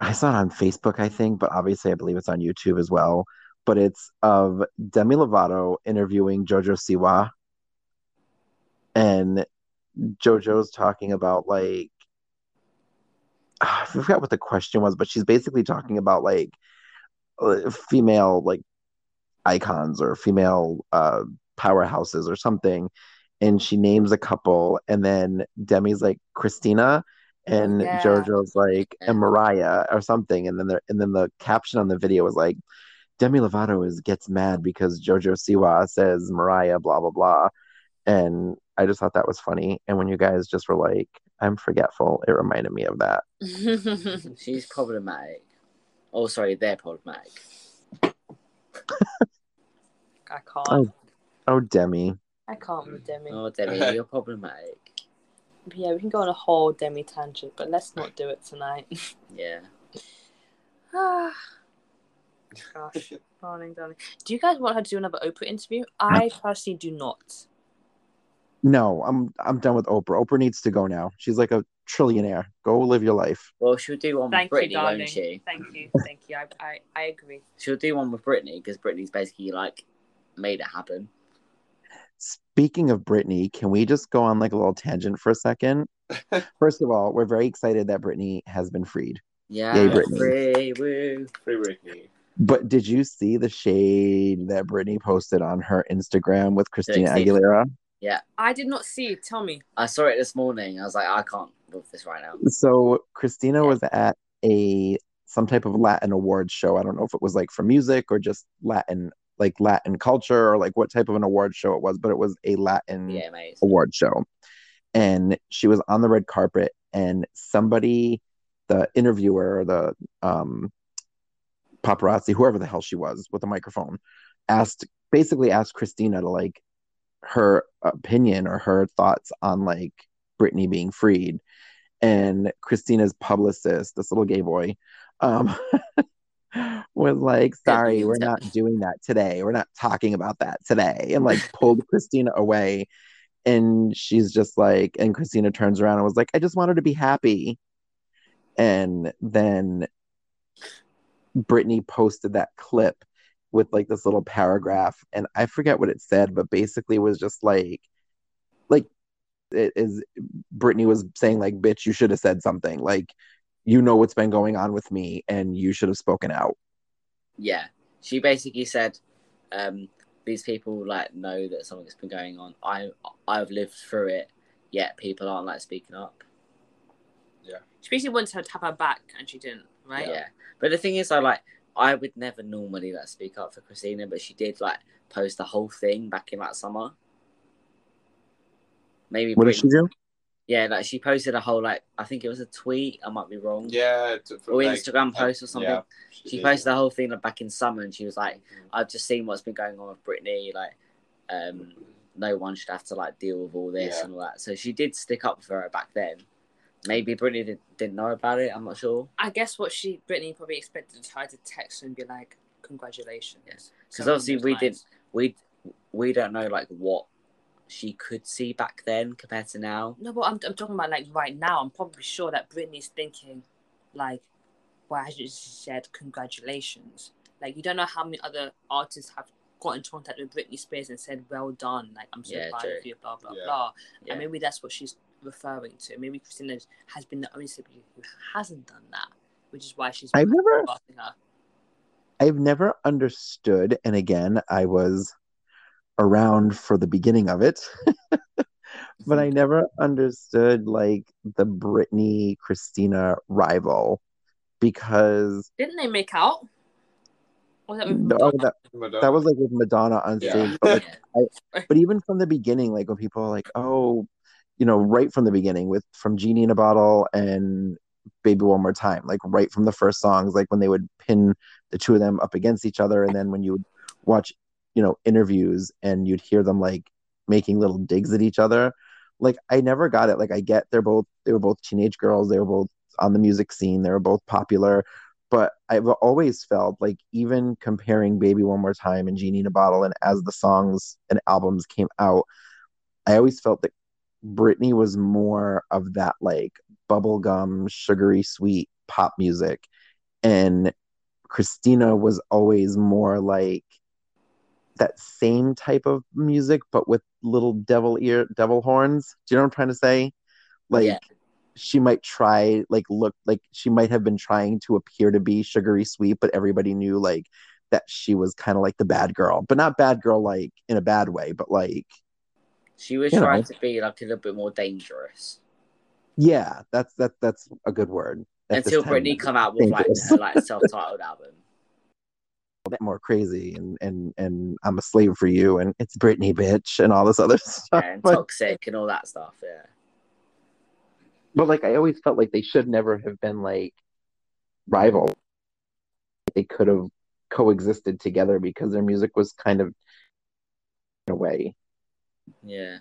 I saw it on Facebook, I think, but obviously I believe it's on YouTube as well. But it's of Demi Lovato interviewing Jojo Siwa. And Jojo's talking about like [sighs] I forgot what the question was, but she's basically talking about like uh, female like icons or female uh powerhouses or something and she names a couple and then demi's like christina and oh, Yeah. jojo's like and mariah or something and then there and then the caption on the video was like demi lovato is gets mad because jojo siwa says mariah blah blah blah and i just thought that was funny and when you guys just were like i'm forgetful it reminded me of that [laughs] She's problematic. Oh, sorry, they're problematic. [laughs] I can't. Oh. oh demi I can't with Demi. Oh, Demi, you're problematic. Yeah, we can go on a whole Demi tangent, but let's not do it tonight. [laughs] Yeah. Ah, Gosh, [laughs] darling, darling. Do you guys want her to do another Oprah interview? I personally do not. no i'm i'm done with oprah oprah needs to go now she's like a trillionaire go live your life Well, she'll do one with Thank Britney, you, darling. won't she? Thank you, [laughs] thank you. I, I, I agree. She'll do one with Britney because Britney's basically like made it happen. Speaking of Britney, can we just go on like a little tangent for a second? [laughs] First of all, we're very excited that Britney has been freed. Yeah. Yay, Britney. Free, woo. Free Britney. But did you see the shade that Britney posted on her Instagram with Christina Sexy. Yeah. I did not see it. Tell me. I saw it this morning. I was like, I can't with this right now. So Christina was at a some type of Latin awards show. I don't know if it was like for music or just Latin like Latin culture or like what type of an award show it was, but it was a Latin Yeah, mate. award show. And she was on the red carpet and somebody, the interviewer the um paparazzi, whoever the hell she was with the microphone, asked basically asked Christina to like her opinion or her thoughts on like Britney being freed. and Christina's publicist, this little gay boy, um, [laughs] [laughs] was like, "Sorry, we're not doing that today. We're not talking about that today," and like [laughs] pulled Christina away. And she's just like, and Christina turns around and was like, "I just want her to be happy." And then Britney posted that clip with like this little paragraph, and I forget what it said, but basically was just like, like it is Britney was saying like, "Bitch, you should have said something." Like, you know what's been going on with me, and you should have spoken out. Yeah, she basically said, um, "These people like know that something's been going on. I I've lived through it, yet people aren't like speaking up." Yeah. She basically wanted her to have her back, and she didn't. Right? Yeah. But the thing is, I like I would never normally like speak up for Christina, but she did like post the whole thing back in that summer. Maybe What did she do? Yeah, like she posted a whole like I think it was a tweet. I might be wrong. Yeah, to, Or like, Instagram uh, post or something. yeah, She did, posted yeah. the whole thing like, back in summer, and she was like, Mhm. "I've just seen what's been going on with Britney. Like, um, no one should have to like deal with all this Yeah. and all that." So she did stick up for her back then. Maybe Britney did, didn't know about it. I'm not sure. I guess what she Britney probably expected her to text her and be like, "Congratulations." Yes. 'Cause Something obviously we lines. didn't- We we don't know like what she could see back then compared to now. No, but I'm, I'm talking about like right now. I'm probably sure that Britney's thinking, like, why hasn't she said congratulations? Like, you don't know how many other artists have got in contact with Britney Spears and said, well done, like, I'm so Yeah, proud true. of you, blah, blah, Yeah. blah. Yeah. And maybe that's what she's referring to. Maybe Christina has been the only celebrity who hasn't done that, which is why she's I've never her. I've never understood, and again, I was around for the beginning of it, [laughs] but I hmm. never understood like the Britney Christina rival because Didn't they make out? Was that no, that, that was like with Madonna on Yeah. stage, but like, [laughs] Yeah. but even from the beginning, like when people are like, oh, you know, right from the beginning with from Genie in a Bottle and Baby One More Time, like right from the first songs, like when they would pin the two of them up against each other, and then when you would watch, you know, interviews and you'd hear them like making little digs at each other, like I never got it. Like I get they're both they were both teenage girls, they were both on the music scene, they were both popular. But I've always felt like even comparing Baby One More Time and Genie in a Bottle, and as the songs and albums came out, I always felt that Britney was more of that like bubblegum, sugary sweet pop music. And Christina was always more like that same type of music, but with little devil ear, devil horns. Do you know what I'm trying to say? Like, Yeah. she might try, like, look like she might have been trying to appear to be sugary sweet, but everybody knew, like, that she was kind of like the bad girl, but not bad girl, like, in a bad way, but like, She was You know. trying to be like a little bit more dangerous yeah, that's that that's a good word. Until Britney come out with like her like self-titled [laughs] album. A bit more crazy and and and I'm a slave for you and it's Britney bitch and all this other [laughs] stuff. and But, toxic and all that stuff. Yeah. but like I always felt like they should never have been like rival. They could have coexisted together because their music was kind of in a way. Yeah.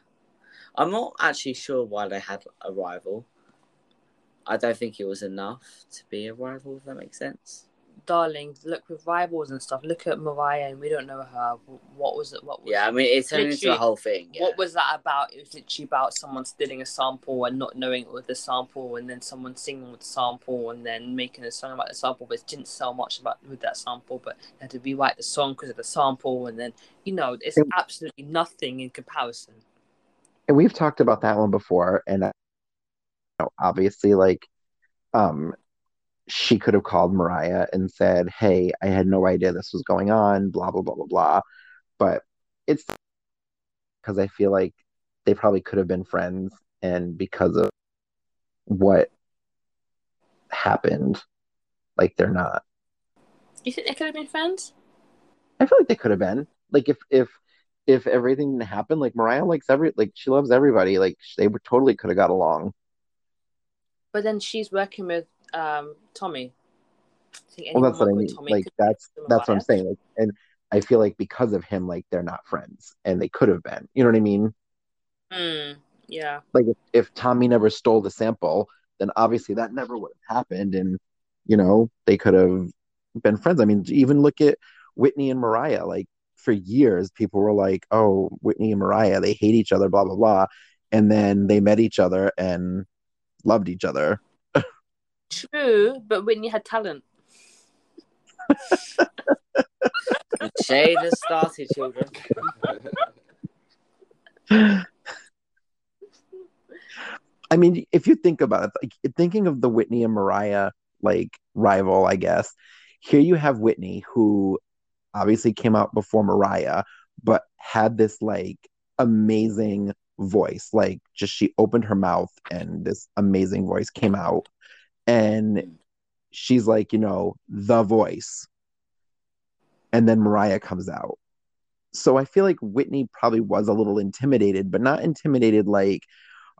I'm not actually sure why they had a rival. I don't think it was enough to be a rival, if that makes sense. Darling, look with rivals and stuff. Look at Mariah, and we don't know her. What was it? What was Yeah, I mean, it turned into a whole thing. Yeah. What was that about? It was literally about someone stealing a sample and not knowing it was the sample, and then someone singing with the sample, and then making a song about the sample, but it didn't sell much about with that sample. But they had to rewrite the song because of the sample, and then you know it's And- absolutely nothing in comparison. And we've talked about that one before and uh, you know, obviously like um she could have called Mariah and said, "Hey, I had no idea this was going on, blah blah blah blah blah." But it's because I feel like they probably could have been friends and because of what happened, like they're not. You think they could have been friends? I feel like they could have been. Like if if if everything didn't happen, like Mariah likes every like she loves everybody. Like they totally could have got along. But then she's working with um Tommy. Well, that's what I mean. Tommy like that's that's what I'm saying. Like, and I feel like because of him, like they're not friends, and they could have been. You know what I mean? Hmm. yeah. Like if, if Tommy never stole the sample, then obviously that never would have happened. And, you know, they could have been friends. I mean, even look at Whitney and Mariah. Like for years, people were like, oh, Whitney and Mariah, they hate each other, blah, blah, blah. And then they met each other and loved each other. True, but Whitney had talent. The shade has started, children. I mean, if you think about it, like thinking of the Whitney and Mariah like rival, I guess. Here you have Whitney, who obviously came out before Mariah, but had this like amazing voice. Like just she opened her mouth and this amazing voice came out. And she's like, you know, the voice. And then Mariah comes out. So I feel like Whitney probably was a little intimidated, but not intimidated like,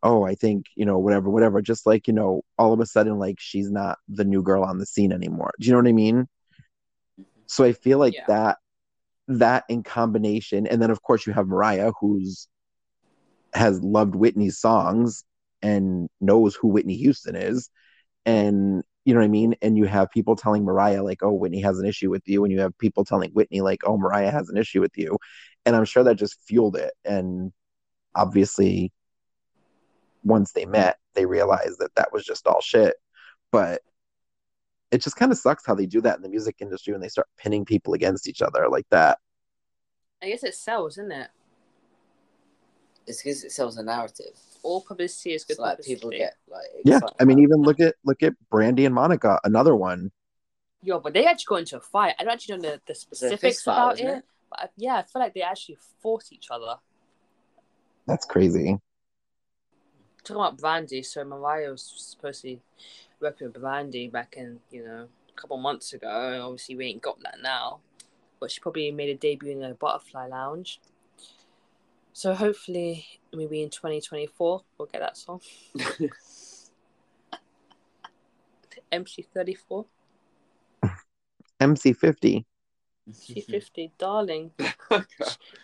oh, I think, you know, whatever, whatever. Just like, you know, all of a sudden, like she's not the new girl on the scene anymore. Do you know what I mean? So I feel like Yeah. that that in combination, and then of course you have Mariah who's has loved Whitney's songs and knows who Whitney Houston is. And you know what I mean? And you have people telling Mariah, like, oh, Whitney has an issue with you. And you have people telling Whitney, like, oh, Mariah has an issue with you. And I'm sure that just fueled it. And obviously, once they met, they realized that that was just all shit. But it just kind of sucks how they do that in the music industry when they start pinning people against each other like that. I guess it sells, isn't it? It's because it sells a narrative. All publicity is good It's like publicity. people get like Yeah. I mean, about even look at look at Brandy and Monica, another one. Yo, but they actually got into a fight. I don't actually know the, the specifics fist fight, about it, it? but I, yeah, I feel like they actually fought each other. That's crazy. Talking about Brandy, so Mariah was supposed to be working with Brandy back in, you know, a couple months ago. Obviously, we ain't got that now, but she probably made a debut in a Butterfly Lounge. So hopefully, maybe in 2024, we'll get that song. MC34, MC50. MC50, darling. [laughs]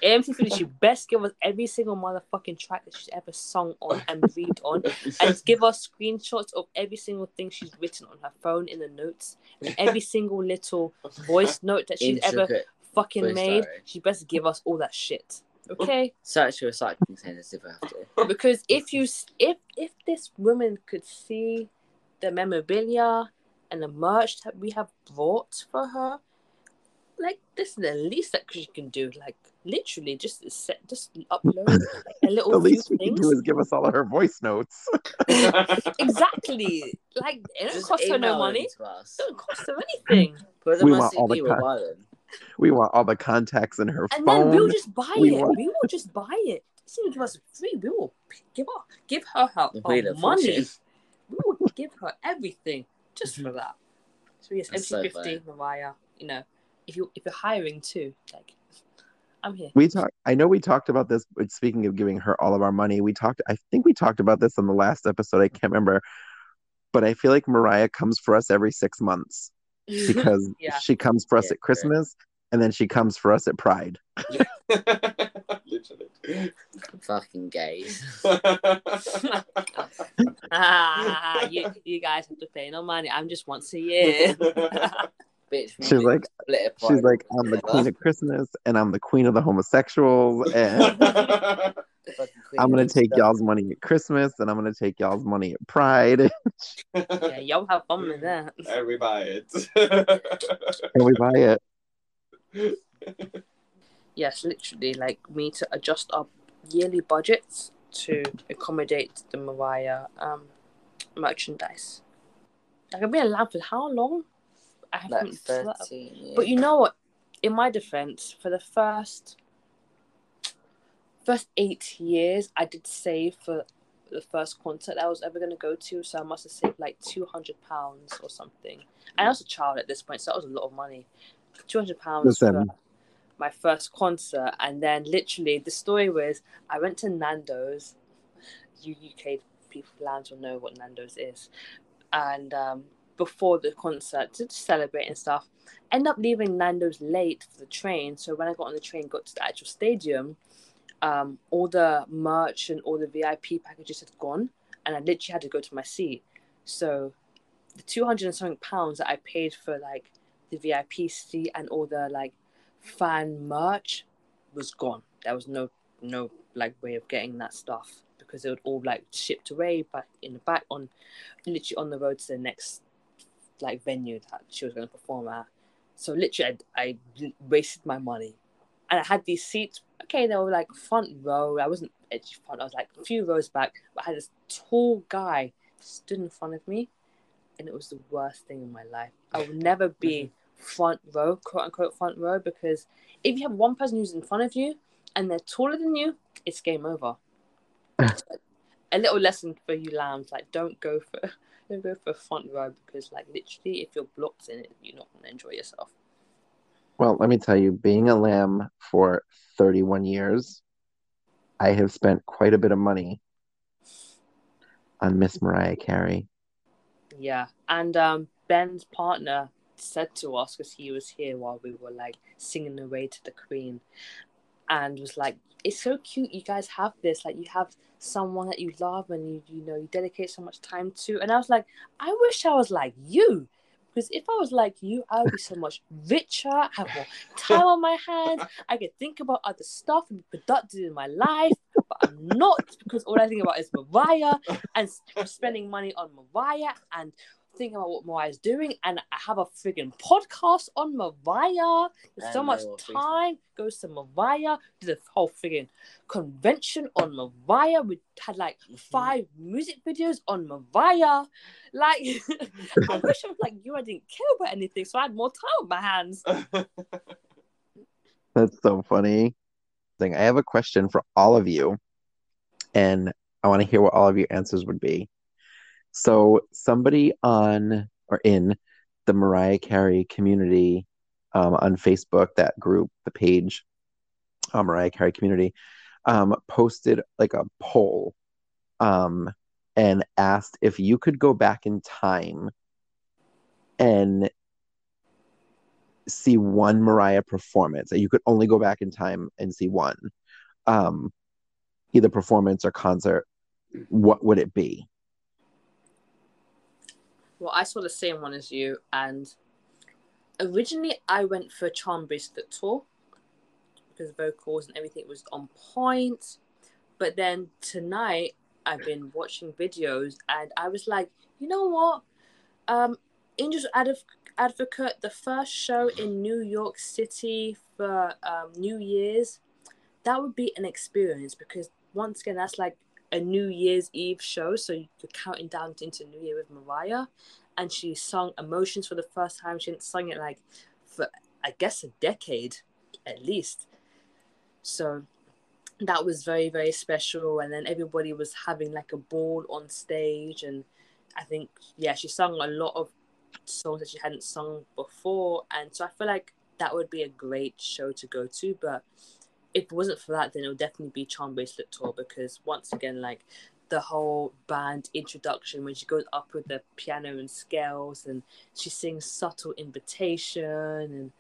MC50 she best give us every single motherfucking track that she's ever sung on and read on, and give us screenshots of every single thing she's written on her phone in the notes, and every single little voice note that she's ever fucking voice made. diary. She best give us all that shit, Oh, okay? Search your recycling centers if I have to. Because if you if if this woman could see the memorabilia and the merch that we have brought for her, like this is the least that she can do. Like literally, just set, just upload like, [laughs] a little The few least we can do is give us all of her voice notes. [laughs] exactly. Like it don't Just cost her no money. it don't cost her anything. Put them We on want all the CD, we'll con- buy them. We want all the contacts in her And phone. then we'll just buy We it. want- We will just buy it. She will give us free. We will give her give her her, her money. Fortune. We will give her everything just for that. So yes, That's so MC fifty, Mariah. You know, if you if you're hiring too, like I'm here. we talked i know we talked about this but speaking of giving her all of our money we talked i think we talked about this on the last episode i can't remember but i feel like mariah comes for us every six months because [laughs] Yeah. she comes for us Yeah, at christmas and then she comes for us at pride Literally. [laughs] Fucking gays. ah, [laughs] you you guys have to pay no money. I'm just once a year. Bitch. she's like she's like i'm the queen of christmas and i'm the queen of the homosexuals and Fucking queen i'm gonna take stuff. y'all's money at christmas and i'm gonna take y'all's money at pride [laughs] yeah, y'all have fun with that. [laughs] and we buy it. and we buy it [laughs] Yes, literally, like we need to adjust our yearly budgets to accommodate the Mariah um merchandise. Like I've been allowed for how long? I haven't. 13 years. But you know what? In my defense, for the first first eight years, I did save for the first concert I was ever going to go to. So I must have saved like two hundred pounds or something. And I was a child at this point, so that was a lot of money. Two hundred pounds for my first concert, and then literally the story was I went to Nando's. You UK people lands will know what Nando's is, and um, before the concert to celebrate and stuff. End up leaving Nando's late for the train. So when I got on the train, got to the actual stadium, um, all the merch and all the VIP packages had gone, and I literally had to go to my seat. So the two hundred and something pounds that I paid for like the VIP seat and all the like fan merch was gone. There was no no like way of getting that stuff because it would all like shipped away back in the back on literally on the road to the next like venue that she was going to perform at. So literally, I, I wasted my money, and I had these seats. Okay, they were like front row. I wasn't edge front. I was like a few rows back, but I had this tall guy stood in front of me, and it was the worst thing in my life. I will never be mm-hmm. front row, quote unquote front row, because if you have one person who's in front of you and they're taller than you, it's game over. [laughs] a little lesson for you lambs, like don't go for [laughs] don't go for front row because like literally if you're blocked in it, you're not gonna enjoy yourself. Well, let me tell you, being a lamb for 31 years, I have spent quite a bit of money on Miss Mariah Carey. Yeah, and um, Ben's partner said to us because he was here while we were like singing the way to the Queen, and was like, "It's so cute, you guys have this. Like, you have someone that you love and you you know you dedicate so much time to." And I was like, "I wish I was like you." Because if I was like you, I would be so much richer, have more [laughs] time on my hands. I could think about other stuff and be productive in my life, but I'm not because all I think about is Mariah and spending money on Mariah and thinking about what Mariah's doing. And I have a friggin' podcast on Mariah. There's so much more things. time goes to Mariah. Did a whole friggin' convention on Mariah. We had like [laughs] five music videos on Mariah. Like, [laughs] I wish I was like you. I didn't care about anything, so I had more time on my hands. [laughs] That's so funny. Thing. I have a question for all of you, and I want to hear what all of your answers would be. So, somebody on or in the Mariah Carey community um, on Facebook, that group, the page, uh, Mariah Carey community, um, posted like a poll um, and asked if you could go back in time and see one Mariah performance. You could only go back in time and see one, um, either performance or concert. What would it be? Well, I saw the same one as you, and originally I went for Charm Bracelet Tour because vocals and everything was on point. But then tonight I've been watching videos, and I was like, you know what? Um, Angels Adv- Advocate, the first show in New York City for um, New Year's, that would be an experience because once again, that's like a New Year's Eve show, so you're counting down into New Year with Mariah, and she sung "Emotions" for the first time. She hadn't sung it like for I guess a decade at least. So that was very very special, and then everybody was having like a ball on stage, and I think yeah, she sung a lot of songs that she hadn't sung before, and so I feel like that would be a great show to go to, but if it wasn't for that, then it would definitely be Charm Bracelet Tour because once again, like the whole band introduction when she goes up with the piano and scales and she sings subtle invitation and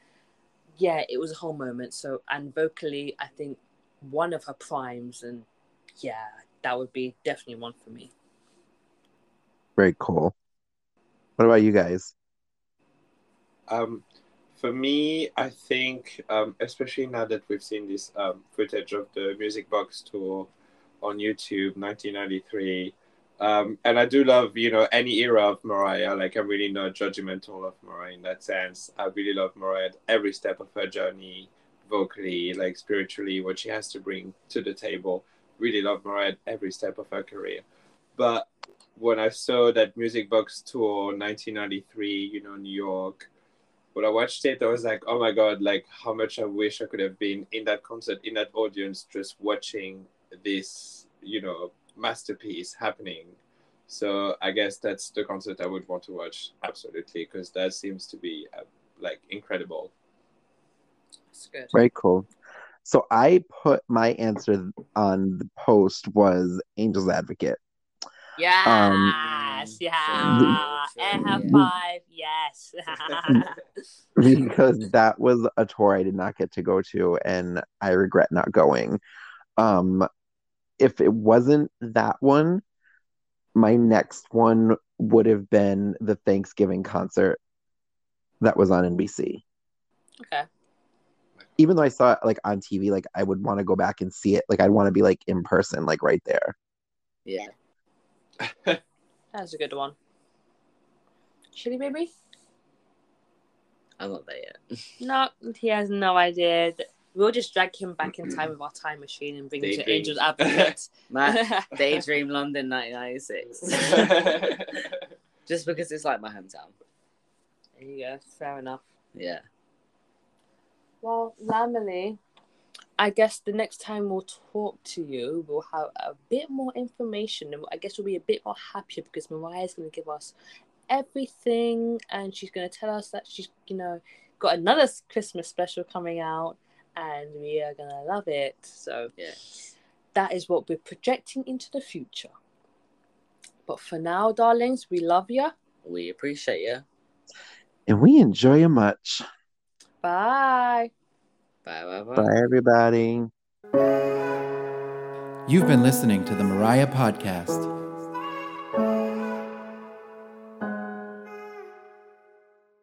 yeah, it was a whole moment. So and vocally, I think one of her primes and yeah, that would be definitely one for me. Very cool. What about you guys? Um, for me, I think, um, especially now that we've seen this um, footage of the Music Box tour on YouTube, 1993, um, and I do love, you know, any era of Mariah. Like, I'm really not judgmental of Mariah in that sense. I really love Mariah at every step of her journey, vocally, like spiritually, what she has to bring to the table. Really love Mariah at every step of her career. But when I saw that Music Box tour, 1993, you know, New York, when I watched it, I was like, oh my god, like how much I wish I could have been in that concert, in that audience, just watching this, you know, masterpiece happening. So I guess that's the concert I would want to watch absolutely because that seems to be uh, like incredible. That's good. Very cool. So I put my answer on the post was Angel's Advocate. Yes, yeah. True, Air true, high yeah. Five, yes. [laughs] because that was a tour I did not get to go to and I regret not going. Um if it wasn't that one, my next one would have been the Thanksgiving concert that was on NBC. Okay. Even though I saw it like on TV, like I would want to go back and see it. Like I'd want to be like in person, like right there. Yeah. [laughs] That's a good one. Shady Baby? I'm not there yet. No, he has no idea. We'll just drag him back in time with our time machine and bring him to Daydream. Angel's [laughs] Advocate. Man, [laughs] Daydream London 1996. [laughs] Just because it's like my hometown. There you go. Fair enough. Yeah. Well, Lambily, I guess the next time we'll talk to you, we'll have a bit more information, and I guess we'll be a bit more happier because Mariah's going to give us everything, and she's going to tell us that she's, you know, got another Christmas special coming out, and we are going to love it. So Yeah. that is what we're projecting into the future. But for now, darlings, we love you. We appreciate you. And we enjoy you much. Bye. Bye bye bye. Bye, everybody. You've been listening to the Mariah Podcast.